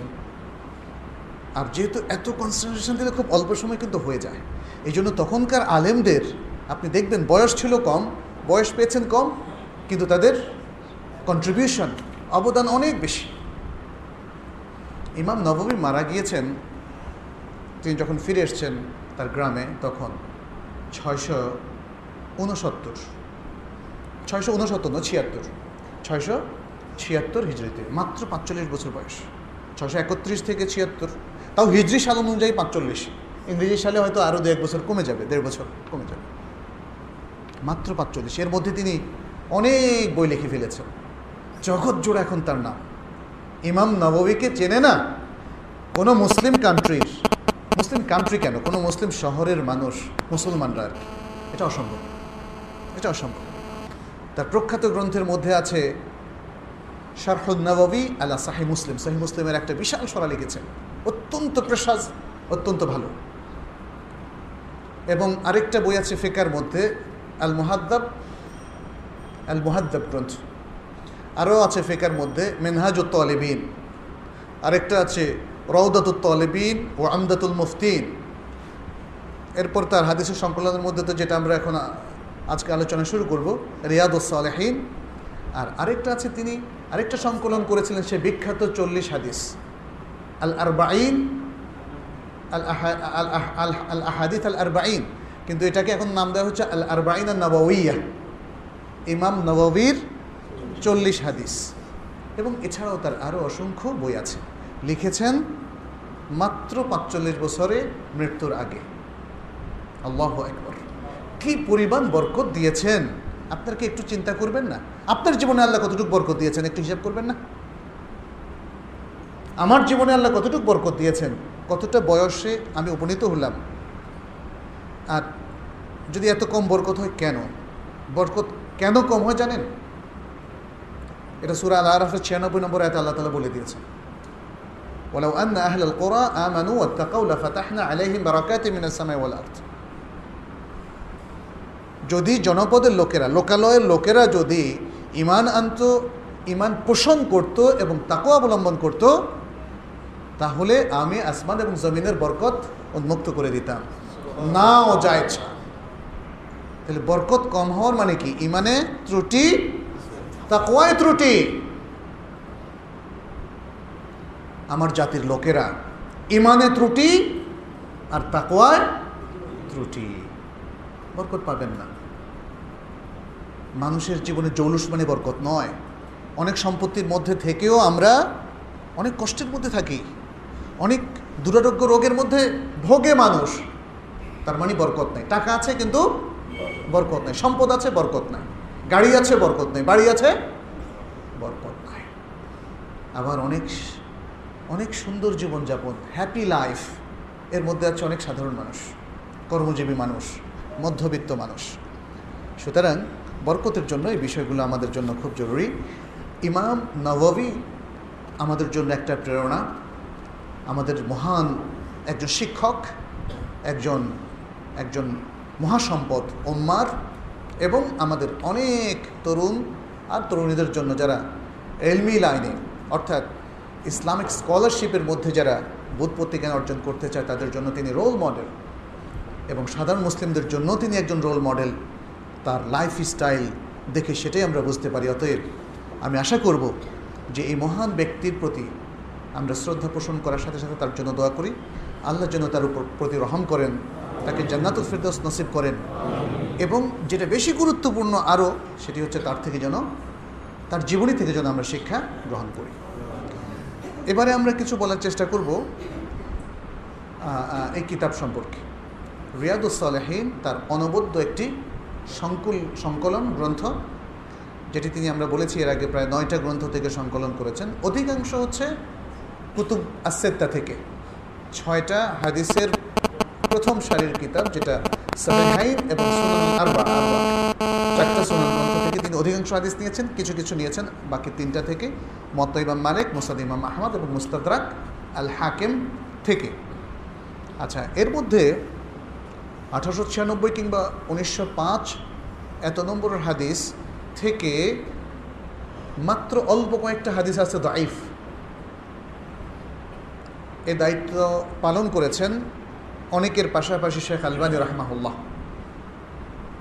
আর যেহেতু এত কনসেন্ট্রেশন দিলে খুব অল্প সময় কিন্তু হয়ে যায়, এই জন্য তখনকার আলেমদের, আপনি দেখবেন বয়স ছিল কম, বয়স পেয়েছেন কম, কিন্তু তাদের কন্ট্রিবিউশন অবদান অনেক বেশি। ইমাম নবমী মারা গিয়েছেন, তিনি যখন ফিরে এসছেন তার গ্রামে, তখন ছয়শো উনসত্তর ছয়শো উনসত্তর না, ছিয়াত্তর, ছয়শো ছিয়াত্তর হিজড়িতে, মাত্র পাঁচচল্লিশ বছর বয়স ছশো একত্রিশ থেকে ছিয়াত্তর, তাও হিজড়ি সাল অনুযায়ী পাঁচচল্লিশ, ইংরেজি সালে হয়তো আরও দু এক বছর কমে যাবে, দেড় বছর কমে যাবে। মাত্র পাঁচচল্লিশ, এর মধ্যে তিনি অনেক বই লিখে ফেলেছেন। জগৎ জোড়া এখন তার নাম। ইমাম নববীকে চেনে না? কোনো মুসলিম কান্ট্রির মুসলিম কান্ট্রি কেন? কোনো মুসলিম শহরের মানুষ, মুসলমানরা আর এটা অসম্ভব। এটা অসম্ভব। তার প্রখ্যাত গ্রন্থের মধ্যে আছে শারহুদ নববী আল্লাহ সাহি মুসলিম। সাহি মুসলিমের একটা বিশাল সরা লিখেছেন। অত্যন্ত প্রসাজ অত্যন্ত ভালো। এবং আরেকটা বই আছে ফেকার মধ্যে আল মুহাদ্দাব আল মুহাদ্দাব গ্রন্থ। আরও আছে ফেকার মধ্যে মেনহাজুত আলিবিন আরেকটা আছে রৌদাতুত আলিবিন ও আমদাতুল মুফতিন এরপর তার হাদিসের সংকলনের মধ্যে তো যেটা আমরা এখন আজকে আলোচনা শুরু করব রিয়াদুসালেহীন আর আরেকটা আছে তিনি, আরেকটা সংকলন করেছিলেন সে বিখ্যাত চল্লিশ হাদিস। আল আরবাইন আল আল আল আহাদিস আল আরবাইন কিন্তু এটাকে এখন নাম দেওয়া হচ্ছে আল আরবাইন আর নবাউইয়া। ইমাম নবাবির চল্লিশ হাদিস। এবং এছাড়াও তার আরও অসংখ্য বই আছে। লিখেছেন মাত্র পাঁচচল্লিশ বছরে মৃত্যুর আগে। আল্লাহ একবার কি পরিমাণ বরকত দিয়েছেন। আপনার কি একটু চিন্তা করবেন না। আপনার জীবনে আল্লাহ কতটুকু বরকত দিয়েছেন একটু হিসাব করবেন না? আমার জীবনে আল্লাহ কতটুকু বরকত দিয়েছেন? কতটা বয়সে আমি উপনীত হলাম? আর যদি এত কম বরকত হয় কেন? বরকত কেন কম হয় জানেন? এটা সুরা আল আরফের ছিয়ানব্বই নম্বর আয়তে আল্লাহ তালা বলে দিয়েছেন ولو أن أهل القرى آمنوا واتقوا لفتحنا عليهم بركات من السماء والأرض যদি জনপদের লোকেরা লোকালয়ের লোকেরা যদি ইমান আনত ইমান পোষণ করত এবং তাকেও অবলম্বন করত তাহলে আমি আসমান এবং জমিনের বরকত উন্মুক্ত করে দিতাম নাও যায় তাহলে বরকত কম হওয়ার মানে কি ইমানে ত্রুটি তাকওয়ায় ত্রুটি। আমার জাতির লোকেরা ইমানে ত্রুটি আর তাকওয়ায় ত্রুটি। বরকত পাবেন না। মানুষের জীবনে জৌলুস মানে বরকত নয়। অনেক সম্পত্তির মধ্যে থেকেও আমরা অনেক কষ্টের মধ্যে থাকি। অনেক দুরারোগ্য রোগের মধ্যে ভোগে মানুষ। তার মানে বরকত নেই। টাকা আছে কিন্তু বরকত নেই। সম্পদ আছে, বরকত নাই। গাড়ি আছে, বরকত নেই। বাড়ি আছে? বরকত নাই। আবার অনেক অনেক সুন্দর জীবনযাপন হ্যাপি লাইফ এর মধ্যে আছে অনেক সাধারণ মানুষ, কর্মজীবী মানুষ, মধ্যবিত্ত মানুষ। সুতরাং বরকতের জন্য এই বিষয়গুলো আমাদের জন্য খুব জরুরি। ইমাম নববী আমাদের জন্য একটা প্রেরণা। আমাদের মহান একজন শিক্ষক, একজন একজন মহাসম্পদ ওম্মার এবং আমাদের অনেক তরুণ আর তরুণীদের জন্য যারা এলমি লাইনে, অর্থাৎ ইসলামিক স্কলারশিপের মধ্যে যারা বুধপত্তি জ্ঞান অর্জন করতে চায়, তাদের জন্য তিনি রোল মডেল এবং সাধারণ মুসলিমদের জন্য তিনি একজন রোল মডেল। তার লাইফ স্টাইল দেখে সেটাই আমরা বুঝতে পারি। অতএব আমি আশা করব যে এই মহান ব্যক্তির প্রতি আমরা শ্রদ্ধা পোষণ করার সাথে সাথে তার জন্য দোয়া করি। আল্লাহ যেন তার উপর প্রতি রহম করেন। তাকে জান্নাতুল ফিরদৌস নসিব করেন। এবং যেটা বেশি গুরুত্বপূর্ণ আরও, সেটি হচ্ছে তার থেকে যেন, তার জীবনী থেকে যেন আমরা শিক্ষা গ্রহণ করি। এবারে আমরা কিছু বলার চেষ্টা করব এই কিতাব সম্পর্কে। রিয়াদুসালেহীন তার অনবদ্য একটি সংকুল, সংকলন গ্রন্থ, যেটি তিনি আমরা বলেছি এর আগে প্রায় নয়টা গ্রন্থ থেকে সংকলন করেছেন। অধিকাংশ হচ্ছে কুতুব আসেত্তা থেকে। ছয়টা হাদিসের প্রথম সারির কিতাব, যেটা এবং চারটা সুনান গ্রন্থ থেকে তিনি অধিকাংশ হাদিস নিয়েছেন, কিছু কিছু নিয়েছেন। বাকি তিনটা থেকে মত ইমাম মালিক, মুসাদ ইমাম আহমদ এবং মুস্তাদরাক আল হাকিম থেকে। আচ্ছা এর মধ্যে আঠারোশো ছিয়ানব্বই কিংবা উনিশশো পাঁচ এত নম্বরের হাদিস থেকে মাত্র অল্প কয়েকটা হাদিস আছে দাইফ এ দায়িত্ব পালন করেছেন অনেকের পাশাপাশি শেখ আলবানী রাহমাহুল্লাহ।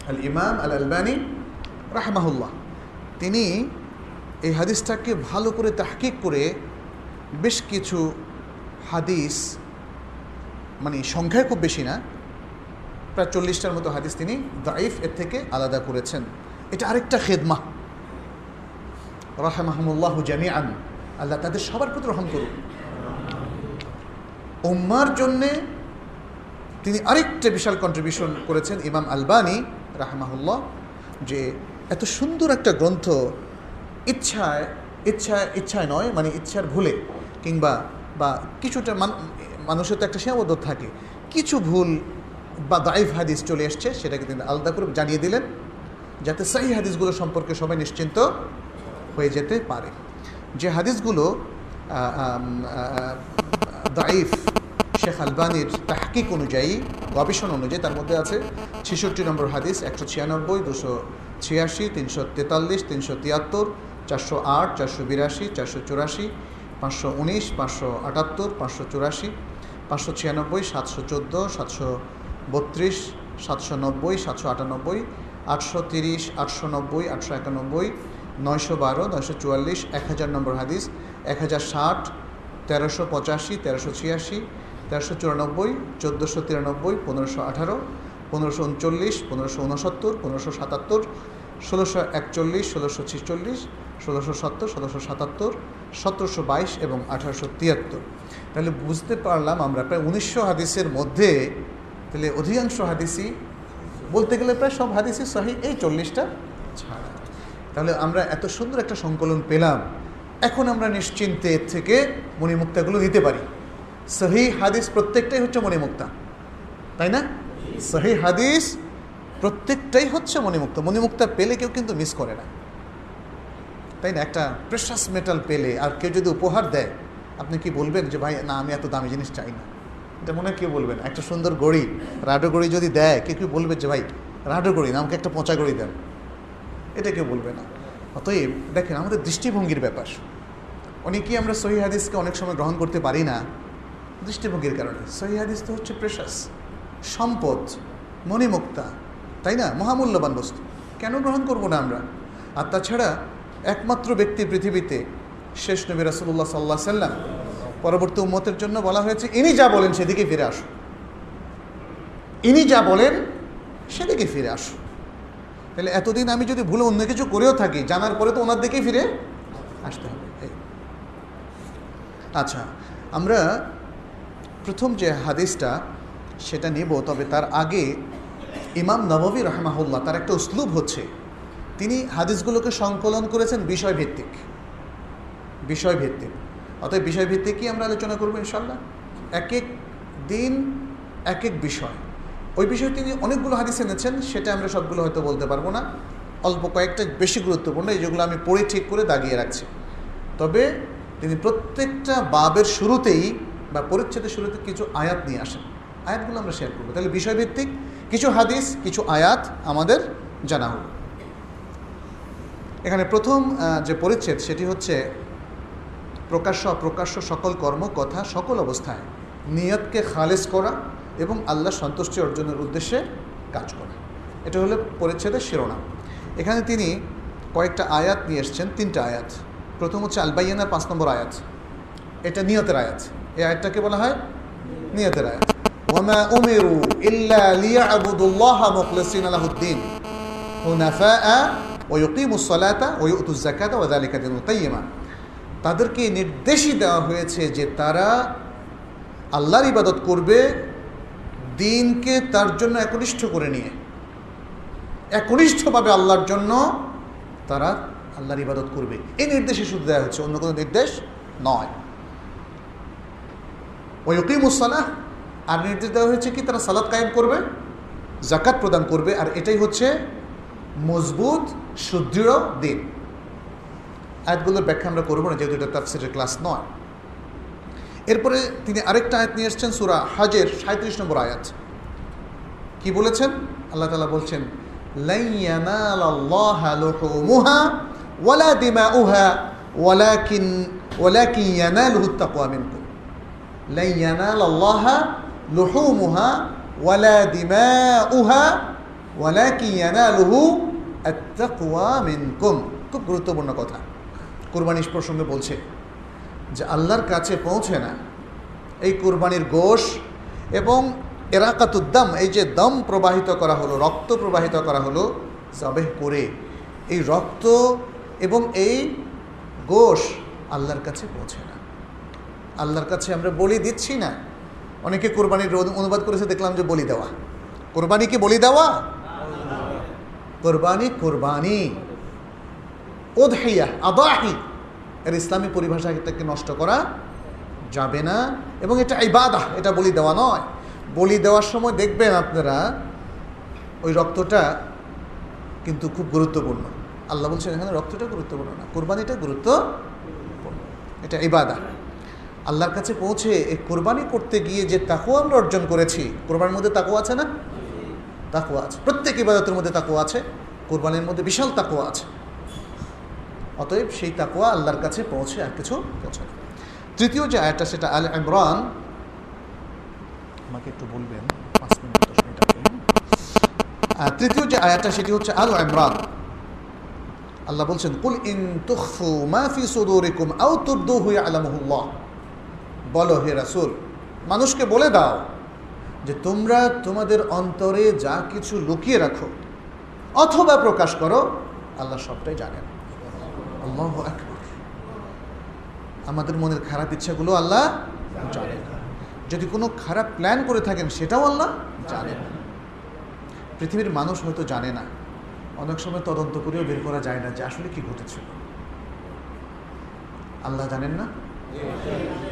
আল ইমাম আল আলবানী রাহমাহুল্লাহ। তিনি এই হাদিসটাকে ভালো করে তাহকিক করে বেশ কিছু হাদিস মানে সংখ্যায় খুব বেশি না, প্রায় চল্লিশটার মতো হাদিস তিনি দাইফ এর থেকে আলাদা করেছেন। এটা আরেকটা খেদমা। রাহমাহমুল্লাহ জামিয়ান আল্লাহ তাদের সবার প্রতি রহম করুন উম্মার জন্যে তিনি আরেকটা বিশাল কন্ট্রিবিউশন করেছেন ইমাম আলবানি, রাহমাহুল্লাহ, যে এত সুন্দর একটা গ্রন্থ ইচ্ছায় ইচ্ছায় ইচ্ছায় নয় মানে ইচ্ছার ভুলে, কিংবা বা কিছুটা মানুষের তো একটা সীমাবদ্ধ থাকে। কিছু ভুল বা দাইফ হাদিস চলে এসছে, সেটাকে তিনি আলাদা করে জানিয়ে দিলেন, যাতে সেই হাদিসগুলো সম্পর্কে সবাই নিশ্চিন্ত হয়ে যেতে পারে। যে হাদিসগুলো দাইফ শেখ আলবানির তাহকিক অনুযায়ী, গবেষণা অনুযায়ী তার মধ্যে আছে ছেষট্টি নম্বর হাদিস, একশো ছিয়ানব্বই, দুশো ছিয়াশি, তিনশো তেতাল্লিশ, তিনশো তিয়াত্তর, চারশো আট, চারশো বিরাশি, চারশো চুরাশি, পাঁচশো উনিশ, পাঁচশো আটাত্তর, পাঁচশো চুরাশি, পাঁচশো ছিয়ানব্বই, সাতশো চোদ্দ, সাতশো বত্রিশ, সাতশো নব্বই, সাতশো আটানব্বই, আটশো তিরিশ, আটশো নব্বই, আটশো একানব্বই, নয়শো বারো, নয়শো চুয়াল্লিশ, এক হাজার নম্বর হাদিস, এক হাজার ষাট, তেরোশো পঁচাশি, তেরোশো ছিয়াশি তেরোশো চুরানব্বই, চোদ্দোশো তিরানব্বই, পনেরোশো আঠারো, পনেরোশো উনচল্লিশ, পনেরোশো উনসত্তর, পনেরোশো সাতাত্তর, ষোলোশো একচল্লিশ, ষোলোশো ছিচল্লিশ, ষোলোশো সত্তর, ষোলোশো সাতাত্তর, সতেরোশো বাইশ এবং আঠারোশো তিয়াত্তর। তাহলে বুঝতে পারলাম আমরা প্রায় উনিশশো হাদিসের মধ্যে, তাহলে অধিকাংশ হাদিসই বলতে গেলে প্রায় সব হাদিসই সহি, এই চল্লিশটা ছাড়া। তাহলে আমরা এত সুন্দর একটা সংকলন পেলাম। এখন আমরা নিশ্চিন্তে এর থেকে মণিমুক্তাগুলো নিতে পারি। সহি হাদিস প্রত্যেকটাই হচ্ছে মণিমুক্তা। তাই না? সহি হাদিস প্রত্যেকটাই হচ্ছে মণিমুক্তা। মণিমুক্তা পেলে কেউ কিন্তু মিস করে না। তাই না? একটা প্রেশাস মেটাল পেলে আর কেউ যদি উপহার দেয়, আপনি কি বলবেন যে, ভাই, না, আমি এত দামি জিনিস চাই না এটা মনে কেউ বলবেন একটা সুন্দর গড়ি, রাডো গড়ি যদি দেয়, কেউ কেউ বলবে যে, ভাই, রাডো গড়ি না, আমাকে একটা পচা গড়ি দেন এটা কেউ বলবে না। অতএব, দেখেন, আমাদের দৃষ্টিভঙ্গির ব্যাপার। অনেকেই আমরা সহি হাদিসকে অনেক সময় গ্রহণ করতে পারি না দৃষ্টিভঙ্গির কারণে। সহি হাদিস তো হচ্ছে প্রেশাস সম্পদ, মণিমুক্তা, তাই না? মহামূল্যবান বস্তু। কেন গ্রহণ করব না আমরা? আর তাছাড়া একমাত্র ব্যক্তি পৃথিবীতে শেষ নবী রাসুল্লাহ সাল্লাহ সাল্লাম, পরবর্তী উম্মতের জন্য বলা হয়েছে, ইনি যা বলেন সেদিকে ফিরে আসো। ইনি যা বলেন সেদিকে ফিরে আসো। তাহলে এতদিন আমি যদি ভুলে অন্য কিছু করেও থাকি, জানার পরে তো ওনার দিকেই ফিরে আসতে হবে। আচ্ছা আমরা প্রথম যে হাদিসটা সেটা নেব, তবে তার আগে ইমাম নববী রহমাহুল্লাহ তার একটা উসলুব হচ্ছে। তিনি হাদিসগুলোকে সংকলন করেছেন বিষয়ভিত্তিক। বিষয়ভিত্তিক। অতএব বিষয়ভিত্তিকই আমরা আলোচনা করব ইনশাল্লাহ এক এক দিন, এক এক বিষয়। ওই বিষয়ে তিনি অনেকগুলো হাদিস এনেছেন, সেটা আমরা সবগুলো হয়তো বলতে পারব না। অল্প কয়েকটা বেশি গুরুত্বপূর্ণ, এই যেগুলো আমি পড়ে ঠিক করে দাগিয়ে রাখছি। তবে তিনি প্রত্যেকটা বাবের শুরুতেই বা পরিচ্ছেদের শুরুতে কিছু আয়াত নিয়ে আসেন। আয়াতগুলো আমরা শেয়ার করব। তাহলে বিষয়ভিত্তিক কিছু হাদিস, কিছু আয়াত আমাদের জানা হলো। এখানে প্রথম যে পরিচ্ছেদ, সেটি হচ্ছে প্রকাশ্য অপ্রকাশ্য সকল কর্ম, কথা সকল অবস্থায় নিয়তকে খালেজ করা এবং আল্লাহ সন্তুষ্টি অর্জনের উদ্দেশ্যে কাজ করা। এটা হলো পরিচ্ছেদের শিরোনাম। এখানে তিনি কয়েকটা আয়াত নিয়ে এসছেন, তিনটা আয়াত। প্রথম হচ্ছে আলবাইয়ানার পাঁচ নম্বর আয়াত। এটা নিয়তের আয়াত। এই আয়াতটাকে বলা হয় নিয়তের ওয়ামা উমিরু ইল্লা তাদেরকে নির্দেশই দেওয়া হয়েছে যে তারা আল্লাহর ইবাদত করবে, দিনকে তার জন্য একনিষ্ঠ করে নিয়ে। একনিষ্ঠভাবে আল্লাহর জন্য তারা আল্লাহর ইবাদত করবে। এই নির্দেশে শুধু দেওয়া হচ্ছে অন্য কোনো নির্দেশ নয়। ওই মুসালাহ আর নির্দেশ দেওয়া হয়েছে কি? তারা সালাদ কায়েম করবে জাকাত প্রদান করবে। আর এটাই হচ্ছে মজবুত, সুদৃঢ় দিন। আয়াতগুলোর ব্যাখ্যা আমরা করব না, যেহেতু এটা তাফসিরের ক্লাস নয়। এরপরে তিনি আরেকটা আয়াত নিয়ে এসছেন, সুরা হাজের সাঁত্রিশ নম্বর আয়াত। কি বলেছেন? আল্লাহ তালা বলছেন "লান ইয়ানালাল্লাহা লুহুমুহা ওয়ালা দিমাউহা ওয়ালাকিন ওয়ালাকিন ইয়ানালুহু তাকওয়া লান ইয়ানালাল্লাহা লুহুমুহা ওয়ালা দিমাউহা ওয়ালাকিন ইয়ানালুহু আত-তাকওয়া মিনকুম। খুব গুরুত্বপূর্ণ কথা। কুরবানির প্রসঙ্গে বলছে যে আল্লাহর কাছে পৌঁছে না। এই কুরবানির গোশ এবং এরাকাতুদ্দাম এই যে দম প্রবাহিত করা হলো, রক্ত প্রবাহিত করা হলো জবেহ করে এই রক্ত এবং এই গোশ আল্লাহর কাছে পৌঁছে আল্লাহর কাছে আমরা বলি দিচ্ছি না। অনেকে কোরবানির অনুবাদ করেছে, দেখলাম যে বলি দেওয়া। কোরবানি কি বলি দেওয়া? কোরবানি কোরবানি। ওদহিয়া আদাহি। এর ইসলামী পরিভাষা এটাকে নষ্ট করা যাবে না এবং এটা ইবাদাহ, এটা বলি দেওয়া নয়। বলি দেওয়ার সময় দেখবেন আপনারা, ওই রক্তটা কিন্তু খুব গুরুত্বপূর্ণ। আল্লাহ বলছেন, এখানে রক্তটা গুরুত্বপূর্ণ না, কোরবানিটা গুরুত্বপূর্ণ। এটা ইবাদা আল্লাহর কাছে পৌঁছে এই কোরবানি করতে গিয়ে যে তাকু আমরা অর্জন করেছি, কোরবানির মধ্যে তাকু আছে না? তাকুয়া আছে। প্রত্যেক ইবাদতের মধ্যে তাকুয়া আছে, কোরবানির মধ্যে বিশাল তাকুয়া আছে। অতএব সেই তাকুয়া আল্লাহর কাছে পৌঁছে আর কিছু পৌঁছে তৃতীয় যে আয়াতটা, সেটা আল ইমরান। আমাকে একটু বলবেন, পাঁচ মিনিট, দশ মিনিট তৃতীয় যে আয়াতটা, সেটি হচ্ছে আল ইমরান। আল্লাহ বলছেন, কুল ইন তুখফু মা ফি সুদুরিকুম আও তুবদুহু ইয়ালামুহুল্লাহ। বলো, হে রাসুল, মানুষকে বলে দাও যে তোমরা তোমাদের অন্তরে যা কিছু লুকিয়ে রাখো অথবা প্রকাশ করো, আল্লাহ সবটাই জানেন। আমাদের মনের খারাপ ইচ্ছাগুলো আল্লাহ জানেন। যদি কোনো খারাপ প্ল্যান করে থাকেন, সেটাও আল্লাহ জানে না পৃথিবীর মানুষ হয়তো জানে না। অনেক সময় তদন্ত করেও বের করা যায় না যে আসলে কি ঘটেছিল। আল্লাহ জানেন না?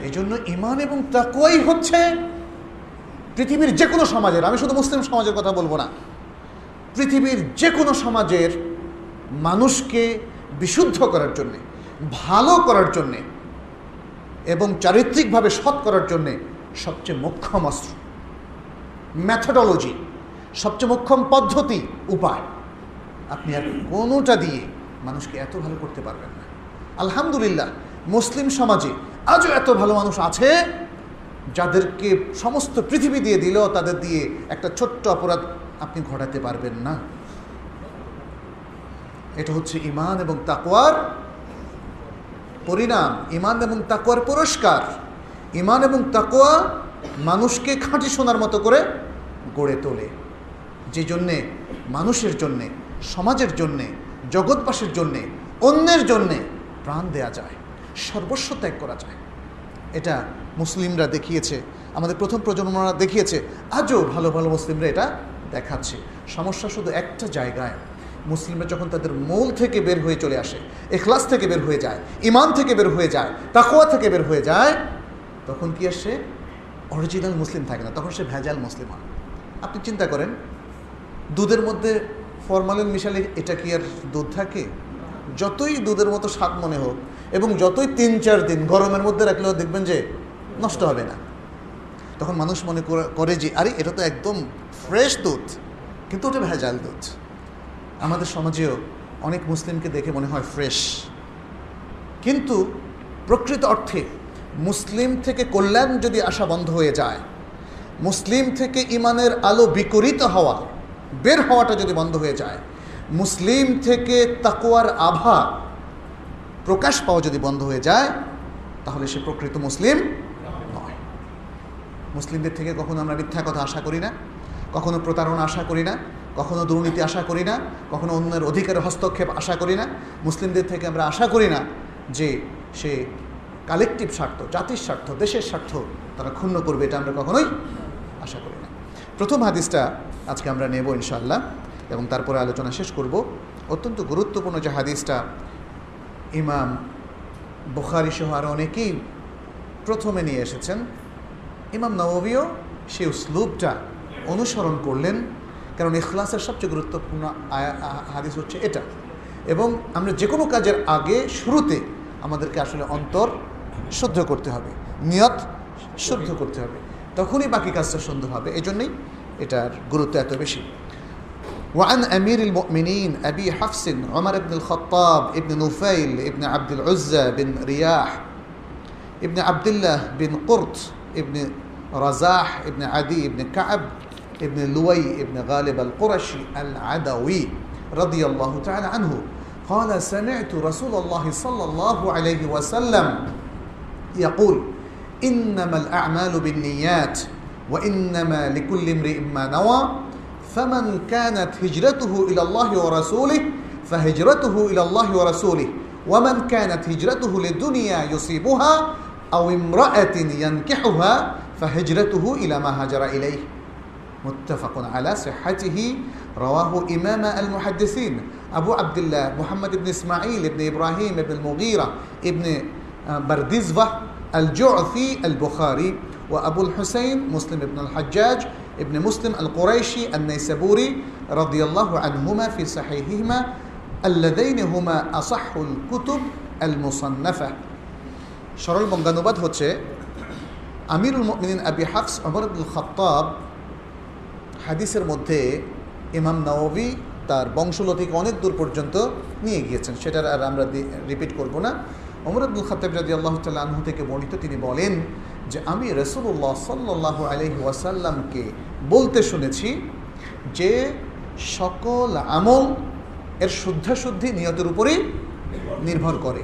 এই জন্য ইমান এবং তাকুয়াই হচ্ছে পৃথিবীর যে কোনো সমাজের, আমি শুধু মুসলিম সমাজের কথা বলব না, পৃথিবীর যে কোনো সমাজের মানুষকে বিশুদ্ধ করার জন্যে, ভালো করার জন্যে এবং চারিত্রিকভাবে সৎ করার জন্যে সবচেয়ে মোক্ষম অস্ত্র। ম্যাথোডোলজি সবচেয়ে মোক্ষম পদ্ধতি, উপায়। আপনি আর কোনোটা দিয়ে মানুষকে এত ভালো করতে পারবেন না। আলহামদুলিল্লাহ মুসলিম সমাজে আজও এত ভালো মানুষ আছে যাদেরকে সমস্ত পৃথিবী দিয়ে দিলেও তাদের দিয়ে একটা ছোট্ট অপরাধ আপনি ঘটাতে পারবেন না। এটা হচ্ছে ইমান এবং তাকওয়ার পরিণাম। ইমান এবং তাকওয়ার পুরস্কার। ইমান এবং তাকওয়া মানুষকে খাঁটি সোনার মতো করে গড়ে তোলে। যে জন্যে, মানুষের জন্যে, সমাজের জন্যে, জগৎবাসের জন্যে, অন্যের জন্যে প্রাণ দেয়া যায়। সর্বস্ব ত্যাগ করা যায়। এটা মুসলিমরা দেখিয়েছে, আমাদের প্রথম প্রজন্মরা দেখিয়েছে, আজও ভালো ভালো মুসলিমরা এটা দেখাচ্ছে। সমস্যা শুধু একটা জায়গায়, মুসলিমরা যখন তাদের মূল থেকে বের হয়ে চলে আসে, এখলাস থেকে বের হয়ে যায় ইমান থেকে বের হয়ে যায় তাকোয়া থেকে বের হয়ে যায়, তখন কি আসে অরিজিনাল মুসলিম থাকে না, তখন সে ভেজাল মুসলিম হয়। আপনি চিন্তা করেন, দুধের মধ্যে ফরমালিন মিশালে এটা কি আর দুধ থাকে? যতই দুধের মতো স্বাদ মনে হোক এবং যতই তিন, চার দিন গরমের মধ্যে রাখলেও দেখবেন যে নষ্ট হবে না। তখন মানুষ মনে করে যে, আরে, এটা তো একদম ফ্রেশ দুধ। কিন্তু ওটা ভেজাল দুধ। আমাদের সমাজেও অনেক মুসলিমকে দেখে মনে হয় ফ্রেশ কিন্তু প্রকৃত অর্থে মুসলিম থেকে কল্যাণ যদি আসা বন্ধ হয়ে যায়, মুসলিম থেকে ইমানের আলো বিকরিত হওয়া, বের হওয়াটা যদি বন্ধ হয়ে যায়, মুসলিম থেকে তাকুয়ার আভা প্রকাশ পাওয়া যদি বন্ধ হয়ে যায়, তাহলে সে প্রকৃত মুসলিম নয়। মুসলিমদের থেকে কখনো আমরা মিথ্যা কথা আশা করি না, কখনো প্রতারণা আশা করি না, কখনো দুর্নীতি আশা করি না, কখনো অন্যের অধিকারের হস্তক্ষেপ আশা করি না। মুসলিমদের থেকে আমরা আশা করি না যে সে কালেকটিভ স্বার্থ, জাতির স্বার্থ, দেশের স্বার্থ তারা ক্ষুণ্ণ করবে, এটা আমরা কখনোই আশা করি না। প্রথম হাদিসটা আজকে আমরা নেব ইনশাল্লাহ এবং তারপরে আলোচনা শেষ করব। অত্যন্ত গুরুত্বপূর্ণ যে হাদিসটা ইমাম বুখারি সহ আরও অনেকেই প্রথমে নিয়ে এসেছেন। ইমাম নবীও সেই স্লুপটা অনুসরণ করলেন, কারণ ইখলাসের সবচেয়ে গুরুত্বপূর্ণ হাদিস হচ্ছে এটা। এবং আমরা যে কোনো কাজের আগে, শুরুতে আমাদেরকে আসলে অন্তর শুদ্ধ করতে হবে, নিয়ত শুদ্ধ করতে হবে। তখনই বাকি কাজটা সুন্দর হবে। এই জন্যই এটার গুরুত্ব এত বেশি। وعن أمير المؤمنين أبي حفص عمر بن الخطاب ابن نفيل ابن عبد العزى بن رياح ابن عبد الله بن قرط ابن رزاح ابن عدي ابن كعب ابن لوي ابن غالب القرشي العدوي رضي الله تعالى عنه. قال سمعت رسول الله صلى الله عليه وسلم يقول إنما الأعمال بالنيات وإنما لكل امرئ ما نوى فمن كانت هجرته إلى الله ورسوله فهجرته إلى الله ورسوله. ومن كانت هجرته للدنيا يصيبها أو امرأة ينكحها فهجرته إلى ما هاجر إليه. متفق على صحته. رواه إمام المحدثين. أبو عبد الله محمد بن إسماعيل بن إبراهيم بن المغيرة بن بردزبة الجعفي البخاري وأبو الحسين مسلم بن الحجاج ইবনে মুসলিম আল কোরাইশি আন্নাইসাবুরি রদিয়াল্লাহ আনহুমা ফি সাহিহিমা আল্লাদাইন হুমা আসাহুল কুতুব আল মুসান্নাফা সরল বঙ্গানুবাদ হচ্ছে, আমিরুল মিন আবি হাফস অমর আব্দুল খত্তাব হাদিসের মধ্যে ইমাম নওয়াবি তার বংশলতিকে অনেক দূর পর্যন্ত নিয়ে গিয়েছেন। সেটার আর আমরা রিপিট করব না। অমর আব্দুল খত্তাব রাজি আল্লাহ তাল্লাহ থেকে বর্ণিত তিনি বলেন যে আমি রসুল্লাহ সাল্লাহ আলহি ওয়াসাল্লামকে বলতে শুনেছি যে সকল আমল এর শুদ্ধাশুদ্ধি নিয়তের উপরেই নির্ভর করে।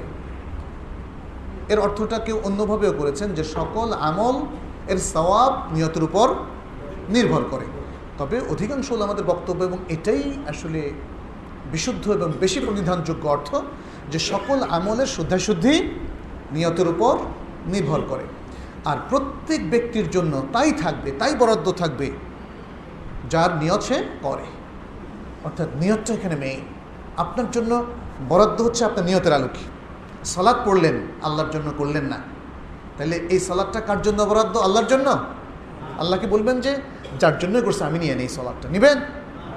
এর অর্থটা কেউ অন্যভাবেও করেছেন যে সকল আমল এর সওয়াব নিয়তের উপর নির্ভর করে। তবে অধিকাংশ হল আমাদের বক্তব্য এবং এটাই আসলে বিশুদ্ধ এবং বেশি প্রণিধানযোগ্য অর্থ যে সকল আমলের শুদ্ধাশুদ্ধি নিয়তের উপর নির্ভর করে। আর প্রত্যেক ব্যক্তির জন্য তাই থাকবে, তাই বরাদ্দ থাকবে, যার নিয়ত সে করে। অর্থাৎ নিয়তটা এখানে মেয়ে আপনার জন্য বরাদ্দ হচ্ছে আপনার নিয়তের আলোকে। সালাদ পড়লেন, আল্লাহর জন্য করলেন না। তাহলে এই সালাদটা কার জন্য বরাদ্দ? আল্লাহর জন্য? আল্লাহকে বলবেন যে, যার জন্যই করছে, আমি নিয়ে নেই সালাদটা। নেবেন?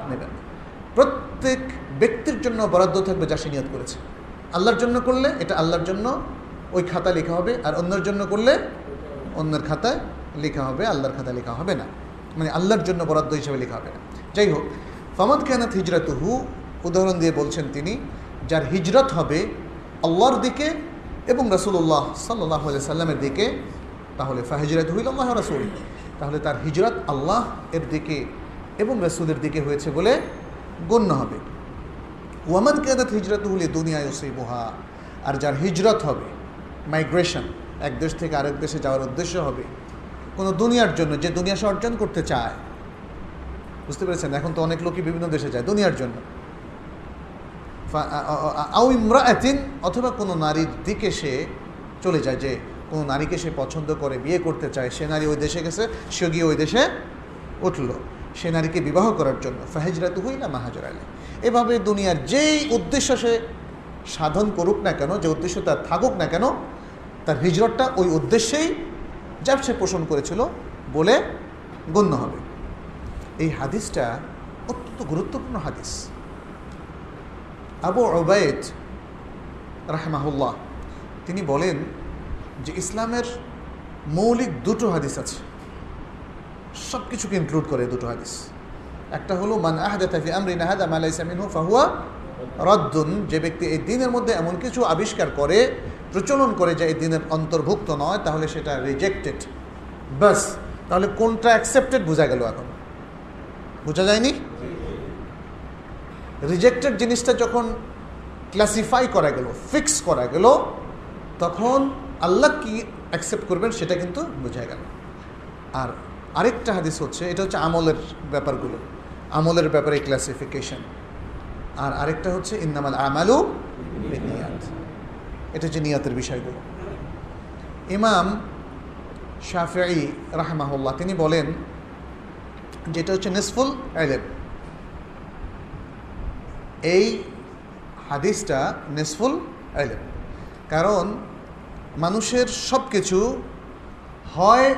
নেবেন। প্রত্যেক ব্যক্তির জন্য বরাদ্দ থাকবে যা সে নিয়ত করেছে। আল্লাহর জন্য করলে, এটা আল্লাহর জন্য, ওই খাতা লেখা হবে, আর অন্যের জন্য করলে অন্যের খাতায় লেখা হবে, আল্লাহর খাতায় লেখা হবে না। মানে আল্লাহর জন্য বরাদ্দ হিসেবে লেখা হবে না। যাই হোক, ফামাদ কেনাথ হিজরতুহু, উদাহরণ দিয়ে বলছেন তিনি, যার হিজরত হবে আল্লাহর দিকে এবং রসুল্লাহ সাল্লাহ সাল্লামের দিকে, তাহলে ফাহিজরত হুইল আল্লাহ রসুল। তাহলে তার হিজরত আল্লাহ এর দিকে এবং রসুলের দিকে হয়েছে বলে গণ্য হবে। ওয়ামান কেদাত হিজরত হুলে দুনিয়ায় ওসে বোহা আর যার হিজরত হবে মাইগ্রেশন এক দেশ থেকে আরেক দেশে যাওয়ার উদ্দেশ্য হবে কোনো দুনিয়ার জন্য, যে দুনিয়া সে অর্জন করতে চায়। বুঝতে পেরেছেন? এখন তো অনেক লোকই বিভিন্ন দেশে যায় দুনিয়ার জন্য। আউ ইমরাতিন, অথবা কোনো নারীর দিকে সে চলে যায়, যে কোনো নারীকে সে পছন্দ করে, বিয়ে করতে চায়, সে নারী ওই দেশে গেছে সে গিয়ে ওই দেশে উঠল। সে নারীকে বিবাহ করার জন্য। ফাহেজরাত হুই না মাহাজর আলী। এভাবে দুনিয়ার যেই উদ্দেশ্য সে সাধন করুক না কেন, যে উদ্দেশ্য তার থাকুক না কেন তার হিজরতটা ওই উদ্দেশ্যেই যা সে পোষণ করেছিল বলে গণ্য হবে। এই হাদিসটা অত্যন্ত গুরুত্বপূর্ণ হাদিস। আবু ওবায়দ রাহমাহুল্লাহ, তিনি বলেন যে ইসলামের মৌলিক দুটো হাদিস আছে। সব কিছুকে ইনক্লুড করে দুটো হাদিস। একটা হলো, মান আমরিন আহাদ আমালাইসামিনহু ফাহুয়া রদ্দুন যে ব্যক্তি এই দিনের মধ্যে এমন কিছু আবিষ্কার করে প্রচলন করে যে এই দিনের অন্তর্ভুক্ত নয়, তাহলে সেটা রিজেক্টেড বাস তাহলে কোনটা অ্যাকসেপ্টেড বোঝা গেল এখন। বোঝা যায়নি? রিজেক্টেড জিনিসটা যখন ক্লাসিফাই করা গেল ফিক্স করা গেল, তখন আল্লাহ কি অ্যাকসেপ্ট করবেন সেটা কিন্তু বোঝা গেল। আর আরেকটা হাদিস হচ্ছে, এটা হচ্ছে আমলের ব্যাপারগুলো, আমলের ব্যাপারে ক্লাসিফিকেশন আর আরেকটা হচ্ছে, ইন্নামাল আমালু এটা হচ্ছে নিয়তের বিষয়গুলো। ইমাম শাফি রাহমাহুল্লাহ, তিনি বলেন যেটা হচ্ছে নিসফুল এলেম এই হাদিসটা নিসফুল এলেম কারণ মানুষের সব কিছু হয়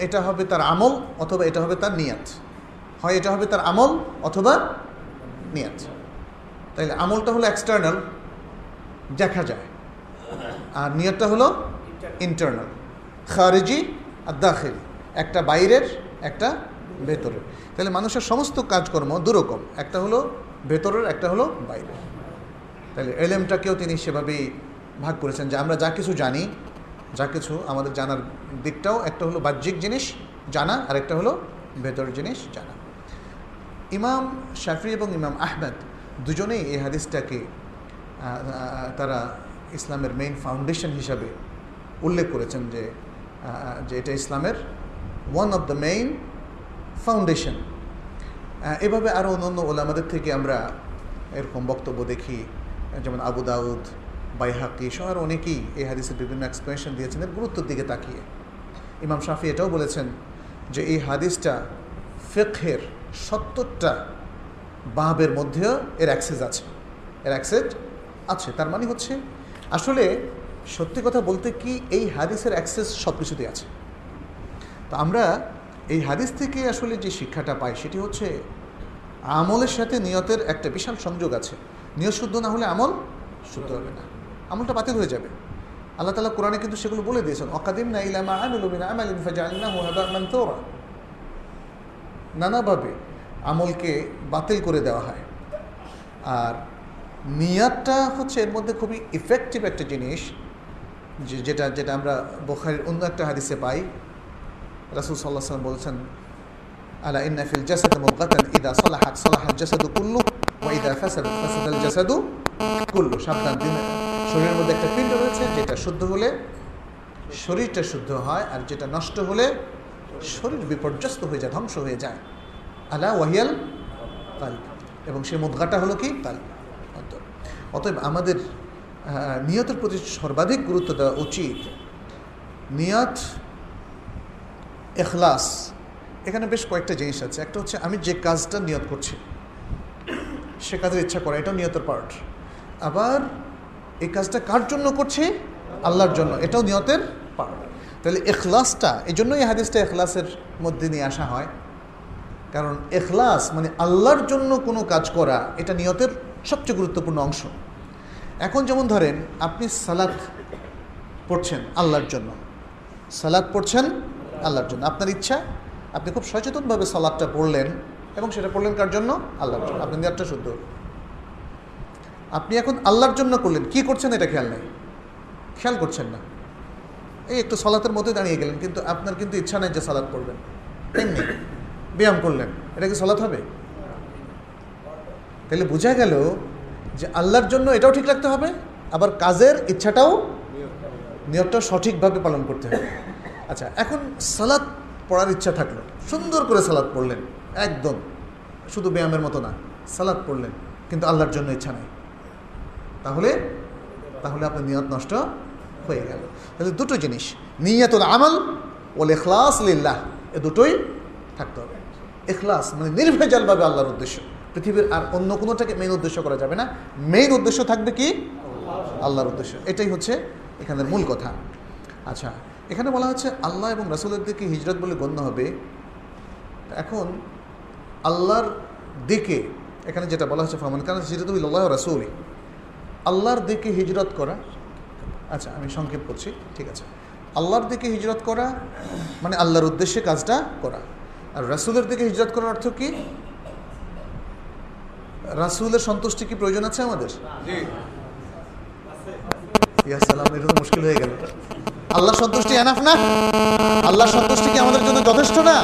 এটা হবে তার আমল অথবা এটা হবে তার নিয়াত। হয় এটা হবে তার আমল অথবা নিয়াত। তাইলে আমলটা হলো এক্সটার্নাল দেখা যায়। আর নিয়তটা হলো ইন্টারনাল খারেজি আর দাখিল। একটা বাইরের, একটা ভেতরের। তাহলে মানুষের সমস্ত কাজকর্ম দুরকম। একটা হলো ভেতরের, একটা হলো বাইরের। তাহলে এলেমটাকেও তিনি সেভাবেই ভাগ করেছেন যে আমরা যা কিছু জানি, যা কিছু আমাদের জানার দিকটাও একটা হলো বাহ্যিক জিনিস জানা আর একটা হলো ভেতরের জিনিস জানা। ইমাম শাফি এবং ইমাম আহমেদ দুজনেই এই হাদিসটাকে তারা ইসলামের মেইন ফাউন্ডেশন হিসাবে উল্লেখ করেছেন যে যে এটা ইসলামের one of the main foundation এভাবে আরও অন্য ওলামাদের থেকে আমরা এরকম বক্তব্য দেখি, যেমন আবু দাউদ, বাইহাকি সহ আর অনেকেই এই হাদিসের বিভিন্ন এক্সপ্লেনেশন দিয়েছেন, এর গুরুত্বের দিকে তাকিয়ে। ইমাম শাফি এটাও বলেছেন যে এই হাদিসটা ফেকের সত্তরটা বাহাবের মধ্যেও এর অ্যাক্সেস আছে। এর অ্যাক্সেস আছে, তার মানে হচ্ছে আসলে সত্যি কথা বলতে কি এই হাদিসের অ্যাক্সেস সব কিছুতেই আছে। তো আমরা এই হাদিস থেকে আসলে যে শিক্ষাটা পাই, সেটি হচ্ছে আমলের সাথে নিয়তের একটা বিশাল সংযোগ আছে। নিয়ত শুদ্ধ না হলে আমল শুদ্ধ হবে না। আমলটা বাতিল হয়ে যাবে। আল্লাহ তালা কোরআনে কিন্তু সেগুলো বলে দিয়েছেন অকাদিম না ইলামা আমিলুমিনা আমালিন ফাজাল্লাহু হাবা মানতুরা নানাভাবে আমলকে বাতিল করে দেওয়া হয়। আর নিয়াতটা হচ্ছে এর মধ্যে খুবই ইফেক্টিভ একটা জিনিস, যে যেটা যেটা আমরা বোখারির অন্য একটা হাদিসে পাই। রাসুল সাল্লাহ সাল্লাম বলছেন, আলা ইন্নাফিল জাসাদ মুকাতান ইদা সালাহাত সালাহাত জাসাদু কুল্লু, ওয়া ইদা ফাসাদ, ফাসাদাল জাসাদু কুল্লু। সাবধান, দিন, শরীরের মধ্যে একটা পিণ্ড রয়েছে, যেটা শুদ্ধ হলে শরীরটা শুদ্ধ হয়, আর যেটা নষ্ট হলে শরীর বিপর্যস্ত হয়ে যায়, ধ্বংস হয়ে যায়। আলা ওয়াহিয়াল কাল এবং সেই মুদগাটা হলো কি? কাল অতএব আমাদের নিয়তের প্রতি সর্বাধিক গুরুত্ব দেওয়া উচিত। নিয়ত এখলাস এখানে বেশ কয়েকটা জিনিস আছে। একটা হচ্ছে আমি যে কাজটা নিয়ত করছি, সে কাজের ইচ্ছা করা এটাও নিয়তের পার্ট আবার এই কাজটা কার জন্য করছি? আল্লাহর জন্য। এটাও নিয়তের পার্ট তাহলে এখলাসটা এই জন্যই হাদিসটা এখলাসের মধ্যে নিয়ে আসা হয়। কারণ এখলাস মানে আল্লাহর জন্য কোনো কাজ করা, এটা নিয়তের সবচেয়ে গুরুত্বপূর্ণ অংশ। এখন যেমন ধরেন, আপনি সালাদ পড়ছেন আল্লাহর জন্য। সালাদ পড়ছেন আল্লাহর জন্য। আপনার ইচ্ছা, আপনি খুব সচেতনভাবে সালাদটা পড়লেন এবং সেটা পড়লেন কার জন্য? আল্লাহর জন্য। আপনার নিয়তটা শুদ্ধ। আপনি এখন আল্লাহর জন্য করলেন, কি করছেন এটা খেয়াল নেই? খেয়াল করছেন না। এই একটু সালাতের মধ্যে দাঁড়িয়ে গেলেন, কিন্তু আপনার কিন্তু ইচ্ছা নেই যে সালাদ পড়বেন। এমনি ব্যায়াম করলেন, এটা কি সালাত হবে? তাহলে বোঝা গেল যে আল্লাহর জন্য এটাও ঠিক রাখতে হবে, আবার কাজের ইচ্ছাটাও নিয়তটা সঠিকভাবে পালন করতে হবে। আচ্ছা এখন সালাদ পড়ার ইচ্ছা থাকল। সুন্দর করে সালাদ পড়লেন, একদম। শুধু ব্যায়ামের মতো না সালাদ পড়লেন, কিন্তু আল্লাহর জন্য ইচ্ছা নেই। তাহলে তাহলে আপনার নিয়ত নষ্ট হয়ে গেল। তাহলে দুটো জিনিস, নিয়তুল আমল ওল এখলাস লিল্লাহ, এ দুটোই থাকতে হবে। এখলাস মানে নির্ভেজালভাবে আল্লাহর উদ্দেশ্য। পৃথিবীর আর অন্য কোনোটাকে মেইন উদ্দেশ্য করা যাবে না। মেইন উদ্দেশ্য থাকবে কি? আল্লাহর উদ্দেশ্য। এটাই হচ্ছে এখানের মূল কথা। আচ্ছা এখানে বলা হচ্ছে আল্লাহ এবং রাসুলের দিকে হিজরত বলে গণ্য হবে? এখন আল্লাহর দিকে এখানে যেটা বলা হচ্ছে ফরমান কারণ হিজরত আল্লাহ রাসুলি আল্লাহর দিকে হিজরত করা আচ্ছা আমি সংক্ষেপ করছি, ঠিক আছে। আল্লাহর দিকে হিজরত করা মানে আল্লাহর উদ্দেশ্যে কাজটা করা। আর রাসুলের দিকে হিজরত করার অর্থ কি? রাসুলের সন্তুষ্টি কি প্রয়োজন আছে আমাদের? ইয়াসালাম মুশকিল হয়ে গেল। আল্লাহ সন্তুষ্টি এনাফ না? আল্লাহ সন্তুষ্টি কি আমাদের জন্য যথেষ্ট না?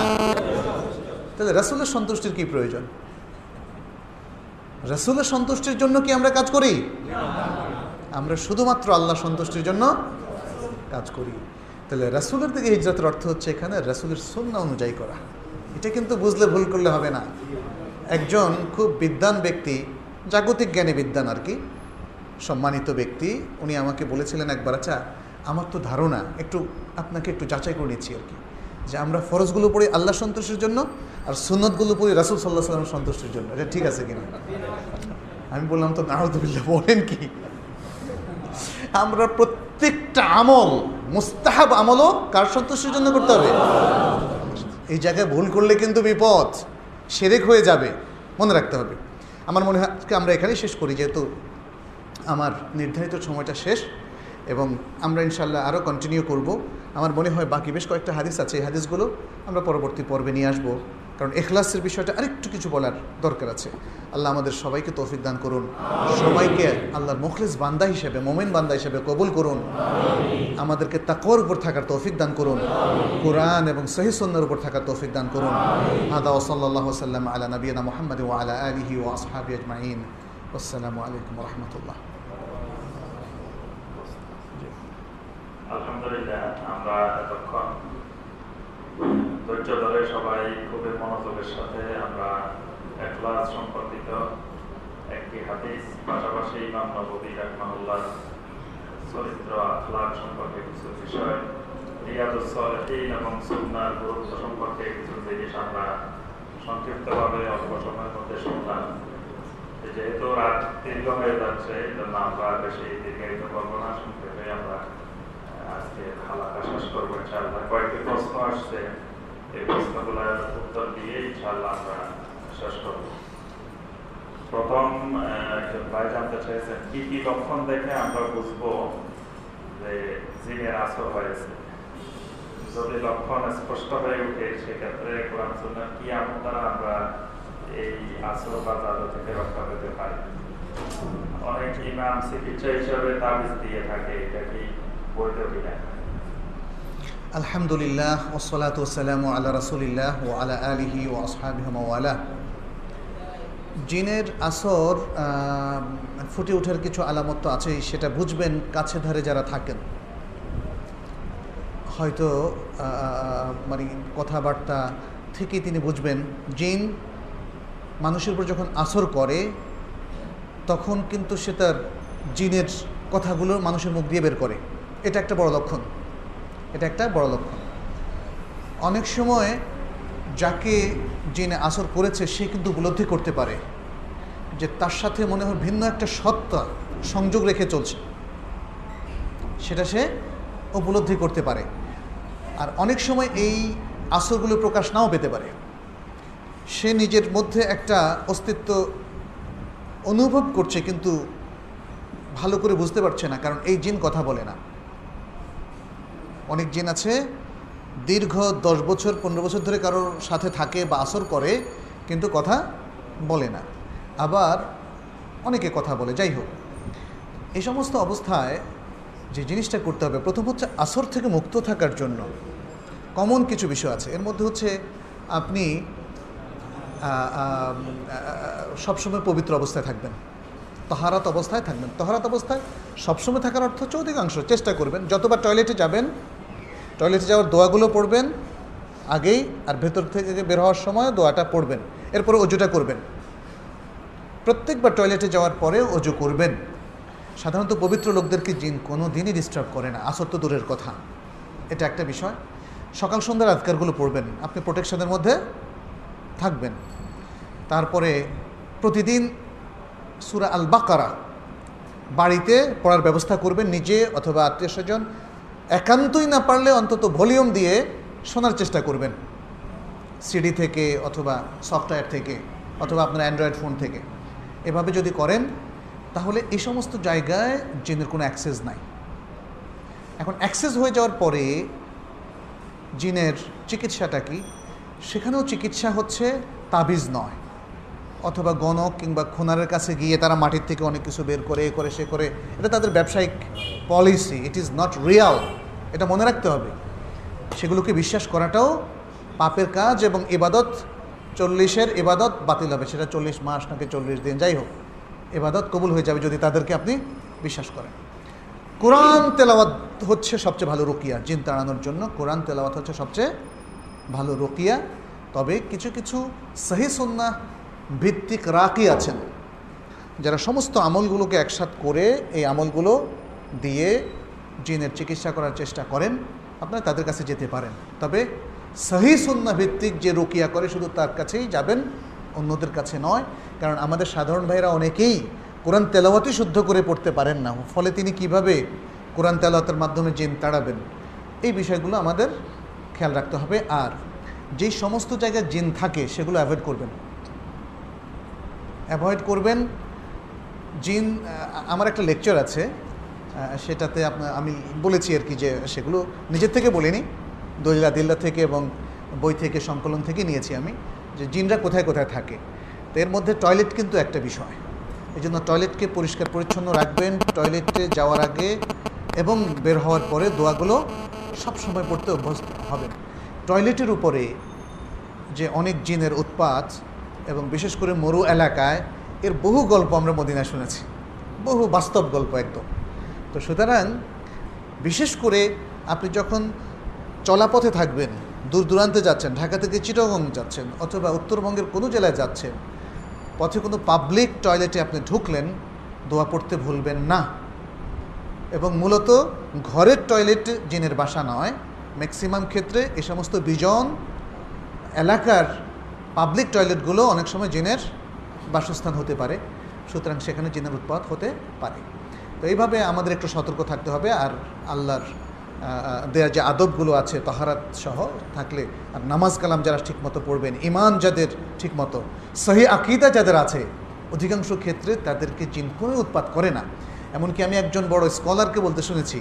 তাহলে রাসুলের সন্তুষ্টির কি প্রয়োজন? রাসুলের সন্তুষ্টির জন্য কি আমরা কাজ করি? আমরা শুধুমাত্র আল্লাহ সন্তুষ্টির জন্য কাজ করি। তাহলে রাসুলের দিকে হিজরতের অর্থ হচ্ছে এখানে রাসুলের সন্না অনুযায়ী করা। এটা কিন্তু বুঝলে ভুল করলে হবে না। একজন খুব বিদ্যান ব্যক্তি, জাগতিক জ্ঞানে বিদ্যান আর কি, সম্মানিত ব্যক্তি, উনি আমাকে বলেছিলেন একবার আচ্ছা আমার তো ধারণা, একটু আপনাকে একটু যাচাই করে নিচ্ছি আর কি, যে আমরা ফরজগুলো পড়ি আল্লাহ সন্তুষ্টির জন্য আর সুন্নতগুলো পড়ি রাসুল সাল্লাহ সাল্লাম সন্তুষ্টির জন্য। এটা ঠিক আছে কিনা? আমি বললাম, তো নাহদুল্লাহ বলেন কি? আমরা প্রত্যেকটা আমল, মুস্তাহাব আমলও কার সন্তুষ্টির জন্য করতে হবে? এই জায়গায় ভুল করলে কিন্তু বিপদ। সেরেক হয়ে যাবে, মনে রাখতে হবে। আমার মনে হয় আজকে আমরা এখানেই শেষ করি, যেহেতু আমার নির্ধারিত সময়টা শেষ এবং আমরা ইনশাল্লাহ আরও কন্টিনিউ করব। আমার মনে হয় বাকি বেশ কয়েকটা হাদিস আছে, এই হাদিসগুলো আমরা পরবর্তী পর্বে নিয়ে আসব। কারণ এখলাসের বিষয়টা আরেকটু কিছু বলার দরকার আছে। আল্লাহ আমাদের সবাইকে তৌফিক দান করুন। সবাইকে আল্লাহর মুখলিস বান্দা হিসেবে, মোমেন বান্দা হিসেবে কবুল করুন। আমাদেরকে তাকওয়ার উপর থাকার তৌফিক দান করুন। কোরআন এবং সহি সন্ন্যার উপর থাকার তৌফিক দান করুন। আদা ওসল্লাহ সাল্লাম আলা নবীনা মোহাম্মদ ও আলা আলিহি ও আসহাবি আজমাইন। আসসালামু আলাইকুম রহমতুল্লাহ। আলহামদুলিল্লাহ, আমরা এতক্ষণ ধৈর্য ধরে সবাই খুবই মনোযোগের সাথে আমরা এখলাস সম্পর্কিত একটি হাদিস, পাশাপাশি ইমাম নবী চরিত্র, আখলাক সম্পর্কে কিছু বিষয়, রিয়াদুস এবং সুন্নার গুরুত্ব সম্পর্কে কিছু জিনিস আমরা সংক্ষিপ্তভাবে অল্প সময়ের মধ্যে শুনলাম। যেহেতু রাত দীর্ঘ হয়ে যাচ্ছে এই জন্য আমরা বেশি দীর্ঘায়িত করব না সংক্ষেপে আমরা আজকে হালাকা শেষ করব, ইনশাআল্লাহ। কয়েকটি প্রশ্ন আসছে। এই প্রশ্নগুলোর উত্তর দিয়ে ইনশাআল্লাহ আমরা শেষ করব। প্রথম একজন ভাই জানতে চাইছেন, কি কি লক্ষণ দেখে আমরা বুঝব যে জিনের আসর হয়েছে? যদি লক্ষণ স্পষ্ট হয়ে উঠে সেক্ষেত্রে কোরআন সুন্নাহ কি আমল দ্বারা আমরা এই আসর বা জাদু থেকে রক্ষা পেতে পারি? অনেক ইমাম চিকিৎসা হিসাবে তাবিজ দিয়ে থাকে, এটা কি আলহামদুলিল্লাহ ওসলাত ওসালাম আল্লাহ রাসুলিল্লাহ ও আলা আলিহি ও আসহাবিহমাওয়ালা জিনের আসর ফুটে ওঠার কিছু আলামত তো আছেই, সেটা বুঝবেন কাছে ধারে যারা থাকেন। হয়তো মানে কথাবার্তা থেকেই তিনি বুঝবেন, জিন মানুষের উপর যখন আসর করে, তখন কিন্তু সে তার জিনের কথাগুলো মানুষের মুখ দিয়ে বের করে। এটা একটা বড় লক্ষণ। এটা একটা বড় লক্ষণ। অনেক সময় যাকে যিনি আসর করেছে, সে কিন্তু উপলব্ধি করতে পারে যে তার সাথে মনে হয় ভিন্ন একটা সত্তা সংযোগ রেখে চলছে। সেটা সে উপলব্ধি করতে পারে। আর অনেক সময় এই আসরগুলো প্রকাশ নাও পেতে পারে। সে নিজের মধ্যে একটা অস্তিত্ব অনুভব করছে, কিন্তু ভালো করে বুঝতে পারছে না, কারণ এই জিন কথা বলে না। অনেক জিন আছে। দীর্ঘ দশ বছর, পনেরো বছর ধরে কারোর সাথে থাকে বা আসর করে, কিন্তু কথা বলে না। আবার অনেকে কথা বলে। যাই হোক, এই সমস্ত অবস্থায় যে জিনিসটা করতে হবে, প্রথম হচ্ছে আসর থেকে মুক্ত থাকার জন্য কমন কিছু বিষয় আছে। এর মধ্যে হচ্ছে আপনি সবসময় পবিত্র অবস্থায় থাকবেন। তহারাত অবস্থায় থাকবেন। তহারাত অবস্থায় সবসময় থাকার অর্থ হচ্ছে অধিকাংশ চেষ্টা করবেন। যতবার টয়লেটে যাবেন টয়লেটে যাওয়ার দোয়াগুলো পড়বেন আগেই আর ভেতর থেকে বের হওয়ার সময় দোয়াটা পড়বেন। এরপরে অজুটা করবেন। প্রত্যেকবার টয়লেটে যাওয়ার পরে অজু করবেন। সাধারণত পবিত্র লোকদেরকে জিন কোনো দিনই ডিস্টার্ব করে না। আসর তো দূরের কথা। এটা একটা বিষয়। সকাল সন্ধ্যার আজকারগুলো পড়বেন। আপনি প্রোটেকশনের মধ্যে থাকবেন। তারপরে প্রতিদিন সুরা আল বাকারা বাড়িতে পড়ার ব্যবস্থা করবেন নিজে অথবা আত্মীয় স্বজন। একান্তই না পারলে অন্তত ভলিউম দিয়ে শোনার চেষ্টা করবেন। সিডি থেকে অথবা সফটওয়্যার থেকে অথবা আপনার অ্যান্ড্রয়েড ফোন থেকে। এভাবে যদি করেন, তাহলে এই সমস্ত জায়গায় জিনের কোনো অ্যাক্সেস নাই। এখন অ্যাক্সেস হয়ে যাওয়ার পরে জিনের চিকিৎসাটা কি? সেখানেও চিকিৎসা হচ্ছে তাবিজ নয়। অথবা গণক কিংবা খুনারের কাছে গিয়ে তারা মাটির থেকে অনেক কিছু বের করে, এ করে, সে করে, এটা তাদের ব্যবসায়িক policy it is not real এটা মনে রাখতে হবে। সেগুলোকে বিশ্বাস করাটাও পাপের কাজ এবং এবাদত, চল্লিশের এবাদত বাতিল হবে। সেটা চল্লিশ মাস নাকি চল্লিশ দিন, যাই হোক, এবাদত কবুল হয়ে যাবে যদি তাদেরকে আপনি বিশ্বাস করেন। কোরআন তেলাওয়াত হচ্ছে সবচেয়ে ভালো রুকিয়া, জিন তাড়ানোর জন্য কোরআন তেলাওয়াত হচ্ছে সবচেয়ে ভালো রুকিয়া। তবে কিছু কিছু সহি সন্না ভিত্তিক রাকি আছেন। যারা সমস্ত আমলগুলোকে একসাথ করে এই আমলগুলো দিয়ে জিনের চিকিৎসা করার চেষ্টা করেন, আপনারা তাদের কাছে যেতে পারেন। তবে সহি সন্না ভিত্তিক যে রুকিয়া করে শুধু তার কাছেই যাবেন, অন্যদের কাছে নয়। কারণ আমাদের সাধারণ ভাইরা অনেকেই কোরআন তেলাওয়াতই শুদ্ধ করে পড়তে পারেন না। ফলে তিনি কীভাবে কোরআন তেলাওয়াতের মাধ্যমে জিন তাড়াবেন, এই বিষয়গুলো আমাদের খেয়াল রাখতে হবে। আর যেই সমস্ত জায়গায় জিন থাকে, সেগুলো অ্যাভয়েড করবেন। অ্যাভয়েড করবেন। জিন আমার একটা লেকচার আছে সেটাতে আপনার আমি বলেছি আর কি যে সেগুলো নিজের থেকে বলিনি। দলিলা দিল্লা থেকে এবং বই থেকে, সংকলন থেকে নিয়েছি আমি, যে জিনরা কোথায় কোথায় থাকে। তো এর মধ্যে টয়লেট কিন্তু একটা বিষয়। এই জন্য টয়লেটকে পরিষ্কার পরিচ্ছন্ন রাখবেন টয়লেটে যাওয়ার আগে এবং বের হওয়ার পরে দোয়াগুলো সব সময় পড়তে অভ্যস্ত হবেন। টয়লেটের উপরে যে অনেক জিনের উৎপাত এবং বিশেষ করে মরু এলাকায় এর বহু গল্প আমরা মদিনায় শুনেছি। বহু বাস্তব গল্প একদম। তো সুতরাং বিশেষ করে আপনি যখন চলাপথে থাকবেন, দূর দূরান্তে যাচ্ছেন, ঢাকা থেকে চিটাগং যাচ্ছেন অথবা উত্তরবঙ্গের কোনো জেলায় যাচ্ছেন, পথে কোনো পাবলিক টয়লেটে আপনি ঢুকলেন, দোয়া পড়তে ভুলবেন না। এবং মূলত ঘরের টয়লেট জিনের বাসা নয় ম্যাক্সিমাম ক্ষেত্রে এ সমস্ত বিজন এলাকার পাবলিক টয়লেটগুলো অনেক সময় জিনের বাসস্থান হতে পারে, সুতরাং সেখানে জিনের উৎপাদ হতে পারে। তো এইভাবে আমাদের একটু সতর্ক থাকতে হবে, আর আল্লাহর দেয়া যে আদবগুলো আছে, তহারাত সহ থাকলে, আর নামাজ কালাম যারা ঠিকমতো পড়বেন ইমান যাদের ঠিকমতো, সহি আকিদা যাদের আছে, অধিকাংশ ক্ষেত্রে তাদেরকে জিন কোনো উৎপাত করে না। এমনকি আমি একজন বড় স্কলারকে বলতে শুনেছি,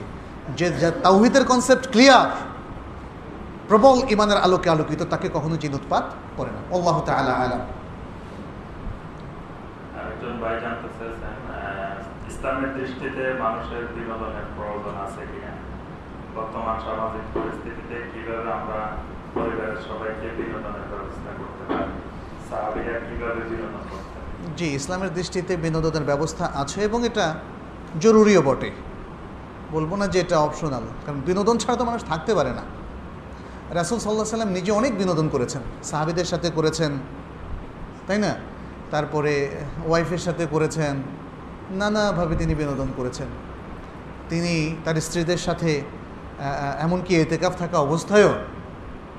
যে, যা তাওহিদের কনসেপ্ট ক্লিয়ার প্রবল ইমানের আলোকে আলোকিত তাকে কখনো জিন উৎপাত করে না। আল্লাহ তাআলা আলাম। একজন ভাই জানতে চেয়েছেন আহ, ইসলামের দৃষ্টিতে মানুষের বিনোদনের প্রয়োজন আছে কিনা? বর্তমান সামাজিক পরিস্থিতিতে কীভাবে আমরা পরিবারের সবাইকে বিনোদনের ব্যবস্থা করতে পারি? সাহাবিরা কীভাবে বিনোদন করতেন? জি ইসলামের দৃষ্টিতে বিনোদনের ব্যবস্থা আছে এবং এটা জরুরিও বটে। বলব না যে এটা অপশনাল কারণ বিনোদন ছাড়া তো মানুষ থাকতে পারে না। রাসুল সাল্লাহ সাল্লাম নিজে অনেক বিনোদন করেছেন। সাহাবিদের সাথে করেছেন, তাই না? তারপরে ওয়াইফের সাথে করেছেন, নানাভাবে তিনি বিনোদন করেছেন। তিনি তার স্ত্রীদের সাথে এমনকি এতেকাফ থাকা অবস্থায়ও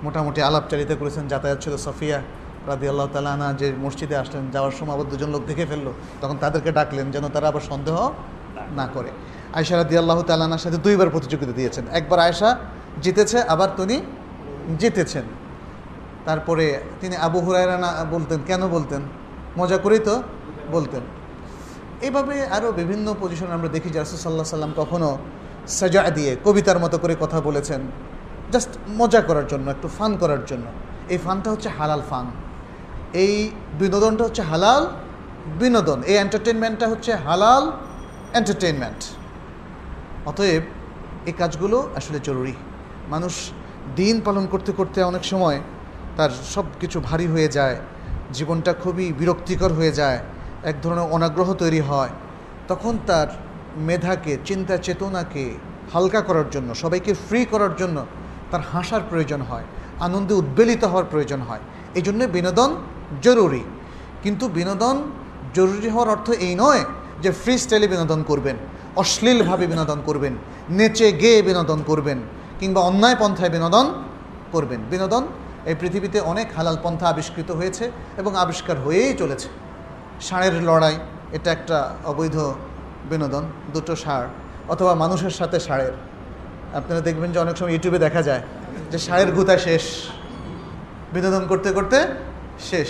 মোটামুটি আলাপচারিতা করেছেন। যাতায়াত ছিল সফিয়া রাদি আল্লাহ তালানা যে মসজিদে আসলেন, যাওয়ার সময় আবার দুজন লোক দেখে ফেলল। তখন তাদেরকে ডাকলেন যেন তারা আবার সন্দেহ না করে। আয়সা রাদি আল্লাহ তালানার সাথে দুইবার প্রতিযোগিতা দিয়েছেন। একবার আয়সা জিতেছে, আবার তিনি জিতেছেন। তারপরে তিনি আবু হুরায়রা না বলতেন, কেন বলতেন? মজা করেই তো বলতেন। এইভাবে আরও বিভিন্ন পজিশন আমরা দেখি যে রাসুসাল্লাহ সাল্লাম কখনও সাজা দিয়ে কবিতার মতো করে কথা বলেছেন। জাস্ট মজা করার জন্য, একটু ফান করার জন্য। এই ফানটা হচ্ছে হালাল ফান এই বিনোদনটা হচ্ছে হালাল বিনোদন। এই এন্টারটেনমেন্টটা হচ্ছে হালাল এন্টারটেনমেন্ট অতএব এই কাজগুলো আসলে জরুরি। মানুষ দিন পালন করতে করতে অনেক সময় তার সব কিছু ভারী হয়ে যায়, জীবনটা খুবই বিরক্তিকর হয়ে যায়, এক ধরনের অনাগ্রহ তৈরি হয়। তখন তার মেধাকে, চিন্তা চেতনাকে হালকা করার জন্য, সবাইকে ফ্রি করার জন্য তার হাসার প্রয়োজন হয়, আনন্দে উদ্বেলিত হওয়ার প্রয়োজন হয়। এই জন্য বিনোদন জরুরি। কিন্তু বিনোদন জরুরি হওয়ার অর্থ এই নয় যে ফ্রি স্টাইলে বিনোদন করবেন, অশ্লীলভাবে বিনোদন করবেন, নেচে গেয়ে বিনোদন করবেন। কিংবা অন্যায় পন্থায় বিনোদন করবেন। বিনোদন এই পৃথিবীতে অনেক হালাল পন্থা আবিষ্কৃত হয়েছে এবং আবিষ্কার হয়েই চলেছে। ষাঁড়ের লড়াই, এটা একটা অবৈধ বিনোদন, দুটো ষাঁড়, অথবা মানুষের সাথে ষাঁড়ের। আপনারা দেখবেন যে অনেক সময় ইউটিউবে দেখা যায় যে ষাঁড়ের গুতা শেষ, বিনোদন করতে করতে শেষ।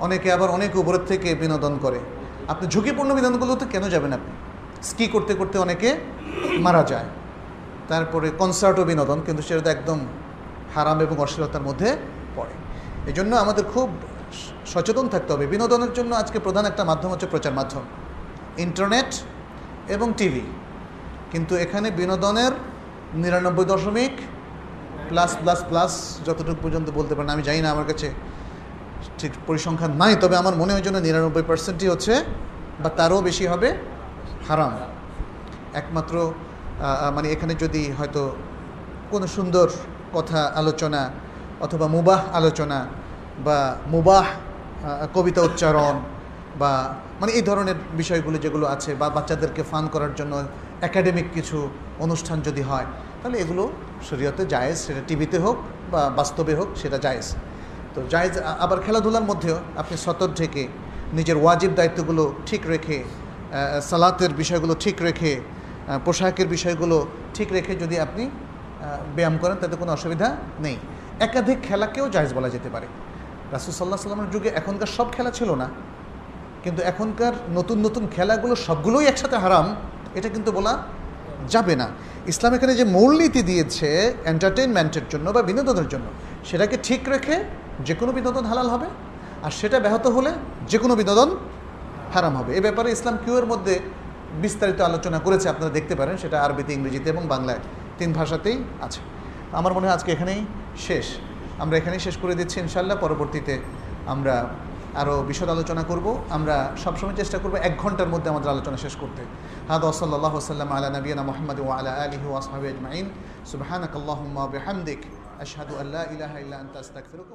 অনেকে আবার অনেক উপরের থেকে বিনোদন করে। আপনি ঝুঁকিপূর্ণ বিনোদনগুলোতে কেন যাবেন আপনি? স্কি করতে করতে অনেকে মারা যায়। তারপরে কনসার্টও বিনোদন কিন্তু সেটা তো একদম হারাম এবং অশ্লীলতার মধ্যে পড়ে। এই জন্য আমাদের খুব সচেতন থাকতে হবে। বিনোদনের জন্য আজকে প্রধান একটা মাধ্যম হচ্ছে প্রচার মাধ্যম। ইন্টারনেট এবং টিভি। কিন্তু এখানে বিনোদনের নিরানব্বই দশমিক প্লাস প্লাস প্লাস যতটুকু পর্যন্ত বলতে পারেন, আমি জানি না আমার কাছে ঠিক পরিসংখ্যান নাই, তবে আমার মনে হয় যেন নিরানব্বই পার্সেন্টই হচ্ছে বা তারও বেশি হবে হারাম। একমাত্র মানে এখানে যদি হয়তো কোনো সুন্দর কথা আলোচনা অথবা মুবাহ আলোচনা বা মুবাহ কবিতা উচ্চারণ বা মানে এই ধরনের বিষয়গুলো যেগুলো আছে বা বাচ্চাদেরকে ফান করার জন্য একাডেমিক কিছু অনুষ্ঠান যদি হয়, তাহলে এগুলো শরীয়তে জায়েজ। সেটা টিভিতে হোক বা বাস্তবে হোক, সেটা জায়েজ। তো জায়েজ আবার খেলাধুলার মধ্যেও আপনি সতর থেকে নিজের ওয়াজিব দায়িত্বগুলো ঠিক রেখে সালাতের বিষয়গুলো ঠিক রেখে পোশাকের বিষয়গুলো ঠিক রেখে যদি আপনি ব্যায়াম করেন, তাতে কোনো অসুবিধা নেই। একাধিক খেলাকেও জায়েজ বলা যেতে পারে। রাসুল সাল্লাহ সাল্লামের যুগে এখনকার সব খেলা ছিল না। কিন্তু এখনকার নতুন নতুন খেলাগুলো সবগুলোই একসাথে হারাম, এটা কিন্তু বলা যাবে না। ইসলাম এখানে যে মূলনীতি দিয়েছে এন্টারটেনমেন্টের জন্য বা বিনোদনের জন্য, সেটাকে ঠিক রেখে যে কোনো বিনোদন হালাল হবে, আর সেটা ব্যাহত হলে যে কোনো বিনোদন হারাম হবে। এ ব্যাপারে ইসলাম কিউয়ের মধ্যে বিস্তারিত আলোচনা করেছে, আপনারা দেখতে পারেন, সেটা আরবিতে, ইংরেজিতে এবং বাংলায় তিন ভাষাতেই আছে। আমার মনে হয় আজকে এখানেই শেষ। আমরা এখানেই শেষ করে দিচ্ছি ইনশাল্লাহ পরবর্তীতে আমরা আরও বিশদ আলোচনা করব। আমরা সবসময় চেষ্টা করব এক ঘণ্টার মধ্যে আমাদের আলোচনা শেষ করতে। হাদ ওসল্লাহ সাল্লাম আলা নবীনা মোহাম্মদ ও আলা আলিহি ওয়াসহাবি আজমাইন। সুবহানাক বিহামদিক। আশহাদু আল্লা ইলাহা ইল্লা আনতা আস্তাগফিরুকা